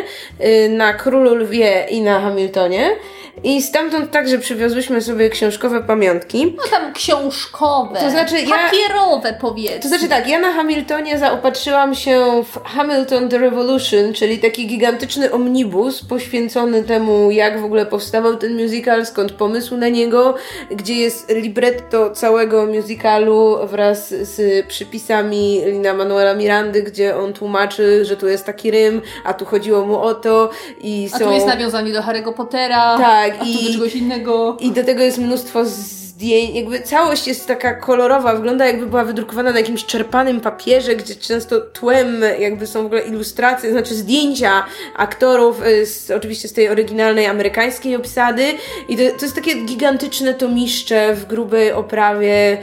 y, na Królu Lwie i na Hamiltonie. I stamtąd także przywiozłyśmy sobie książkowe pamiątki. No tam książkowe. To znaczy ja- Papierowe powiedzmy. To znaczy tak, ja na Hamiltonie zaopatrzyłam się w Hamilton The Revolution, czyli taki gigantyczny omnibus poświęcony temu, jak w ogóle powstawał ten musical, skąd pomysł na niego, gdzie jest libretto całego musicalu wraz z przypisami Lina Manuela Mirandy, gdzie on tłumaczy, że tu jest taki rym, a tu chodziło mu o to i A są... tu jest nawiązanie do Harry'ego Pottera. Tak, a tu i- do czegoś innego. I do tego jest mnóstwo zdjęć, jakby całość jest taka kolorowa, wygląda jakby była wydrukowana na jakimś czerpanym papierze, gdzie często tłem jakby są w ogóle ilustracje, znaczy zdjęcia aktorów, y, z, oczywiście z tej oryginalnej amerykańskiej obsady. I to, to jest takie gigantyczne tomiszcze w grubej oprawie,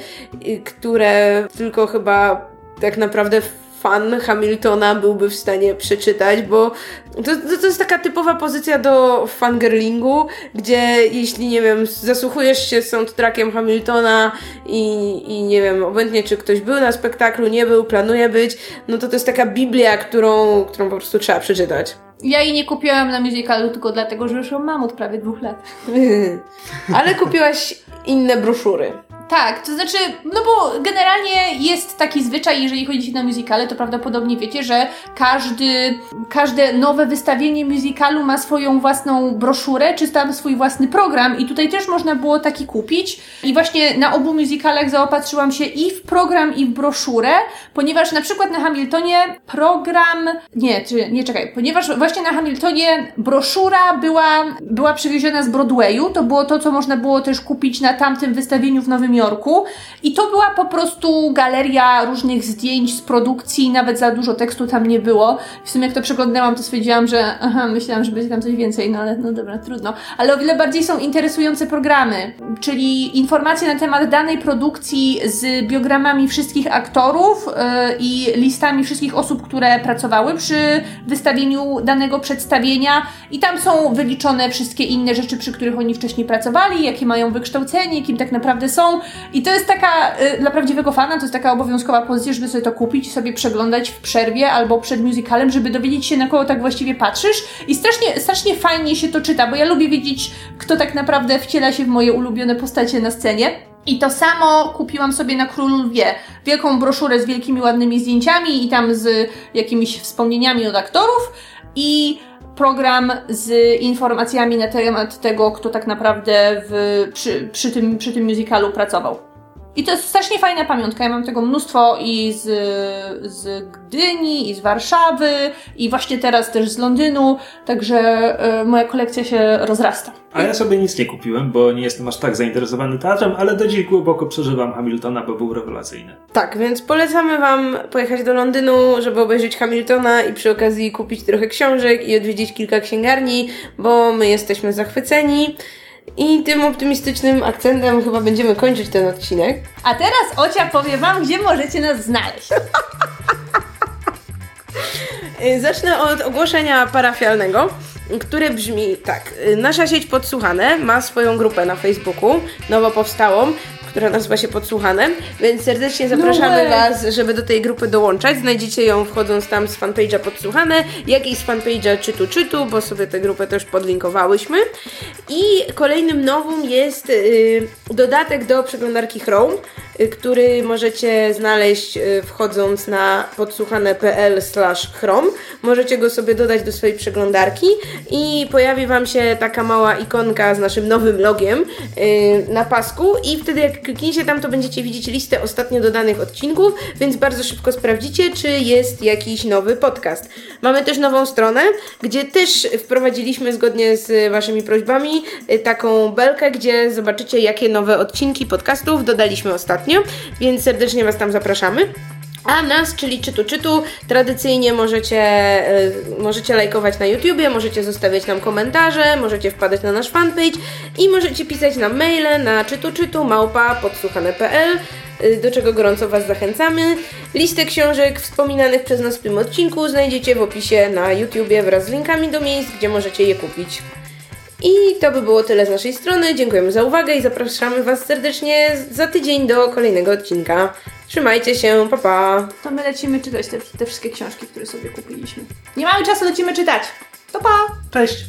y, które tylko chyba tak naprawdę fan Hamiltona byłby w stanie przeczytać, bo to, to, to jest taka typowa pozycja do fangirlingu, gdzie jeśli, nie wiem, zasłuchujesz się soundtrackiem Hamiltona i, i nie wiem, obojętnie czy ktoś był na spektaklu, nie był, planuje być, no to to jest taka biblia, którą, którą po prostu trzeba przeczytać. Ja jej nie kupiłam na musicalu tylko dlatego, że już ją mam od prawie dwóch lat. Ale kupiłaś inne broszury. Tak, to znaczy, no bo generalnie jest taki zwyczaj, jeżeli chodzi na musicale, to prawdopodobnie wiecie, że każdy, każde nowe wystawienie musicalu ma swoją własną broszurę, czy tam swój własny program i tutaj też można było taki kupić. I właśnie na obu musicalach zaopatrzyłam się i w program, i w broszurę, ponieważ na przykład na Hamiltonie program, nie, czy, nie czekaj, ponieważ właśnie na Hamiltonie broszura była, była przywieziona z Broadwayu, to było to, co można było też kupić na tamtym wystawieniu w Nowym Jorku i to była po prostu galeria różnych zdjęć z produkcji, nawet za dużo tekstu tam nie było. W sumie jak to przeglądałam, to stwierdziłam, że aha, myślałam, że będzie tam coś więcej, no ale no dobra, trudno. Ale o wiele bardziej są interesujące programy, czyli informacje na temat danej produkcji z biogramami wszystkich aktorów yy, i listami wszystkich osób, które pracowały przy wystawieniu danego przedstawienia i tam są wyliczone wszystkie inne rzeczy, przy których oni wcześniej pracowali, jakie mają wykształcenie, kim tak naprawdę są i to jest taka, y, dla prawdziwego fana, to jest taka obowiązkowa pozycja, żeby sobie to kupić i sobie przeglądać w przerwie albo przed musicalem, żeby dowiedzieć się, na kogo tak właściwie patrzysz i strasznie, strasznie fajnie się to czyta, bo ja lubię wiedzieć, kto tak naprawdę wciela się w moje ulubione postacie na scenie. I to samo kupiłam sobie na Królu Lwie. Wielką broszurę z wielkimi, ładnymi zdjęciami i tam z jakimiś wspomnieniami od aktorów i program z informacjami na temat tego, kto tak naprawdę w, przy, przy, tym, przy tym musicalu pracował. I to jest strasznie fajna pamiątka. Ja mam tego mnóstwo i z, z Gdyni, i z Warszawy, i właśnie teraz też z Londynu, także e, moja kolekcja się rozrasta. A ja sobie nic nie kupiłem, bo nie jestem aż tak zainteresowany teatrem, ale do dziś głęboko przeżywam Hamiltona, bo był rewelacyjny. Tak, więc polecamy Wam pojechać do Londynu, żeby obejrzeć Hamiltona i przy okazji kupić trochę książek i odwiedzić kilka księgarni, bo my jesteśmy zachwyceni. I tym optymistycznym akcentem chyba będziemy kończyć ten odcinek. A teraz Ocia powie Wam, gdzie możecie nas znaleźć. Y, Zacznę od ogłoszenia parafialnego, które brzmi tak. Y, Nasza sieć Podsłuchane ma swoją grupę na Facebooku, nowo powstałą, która nazywa się Podsłuchane, więc serdecznie zapraszamy way. Was, żeby do tej grupy dołączać. Znajdziecie ją wchodząc tam z fanpage'a Podsłuchane, jak i z fanpage'a Czytu Czytu, bo sobie tę grupę też podlinkowałyśmy. I kolejnym nowum jest y, dodatek do przeglądarki Chrome, y, który możecie znaleźć y, wchodząc na podsłuchane.pl chrome. Możecie go sobie dodać do swojej przeglądarki i pojawi Wam się taka mała ikonka z naszym nowym logiem y, na pasku i wtedy jak klikniecie tam, to będziecie widzieć listę ostatnio dodanych odcinków, więc bardzo szybko sprawdzicie, czy jest jakiś nowy podcast. Mamy też nową stronę, gdzie też wprowadziliśmy zgodnie z Waszymi prośbami y, taką belkę, gdzie zobaczycie, jakie nowe odcinki podcastów dodaliśmy ostatnio, więc serdecznie Was tam zapraszamy. A nas, czyli czytu czytu, tradycyjnie możecie, y, możecie lajkować na YouTubie, możecie zostawiać nam komentarze, możecie wpadać na nasz fanpage i możecie pisać nam maile na czytu czytu małpa podsłuchane.pl y, do czego gorąco Was zachęcamy. Listę książek wspominanych przez nas w tym odcinku znajdziecie w opisie na YouTubie wraz z linkami do miejsc, gdzie możecie je kupić. I to by było tyle z naszej strony. Dziękujemy za uwagę i zapraszamy Was serdecznie za tydzień do kolejnego odcinka. Trzymajcie się, pa pa! To my lecimy czytać te, te wszystkie książki, które sobie kupiliśmy. Nie mamy czasu, lecimy czytać. To pa! Cześć!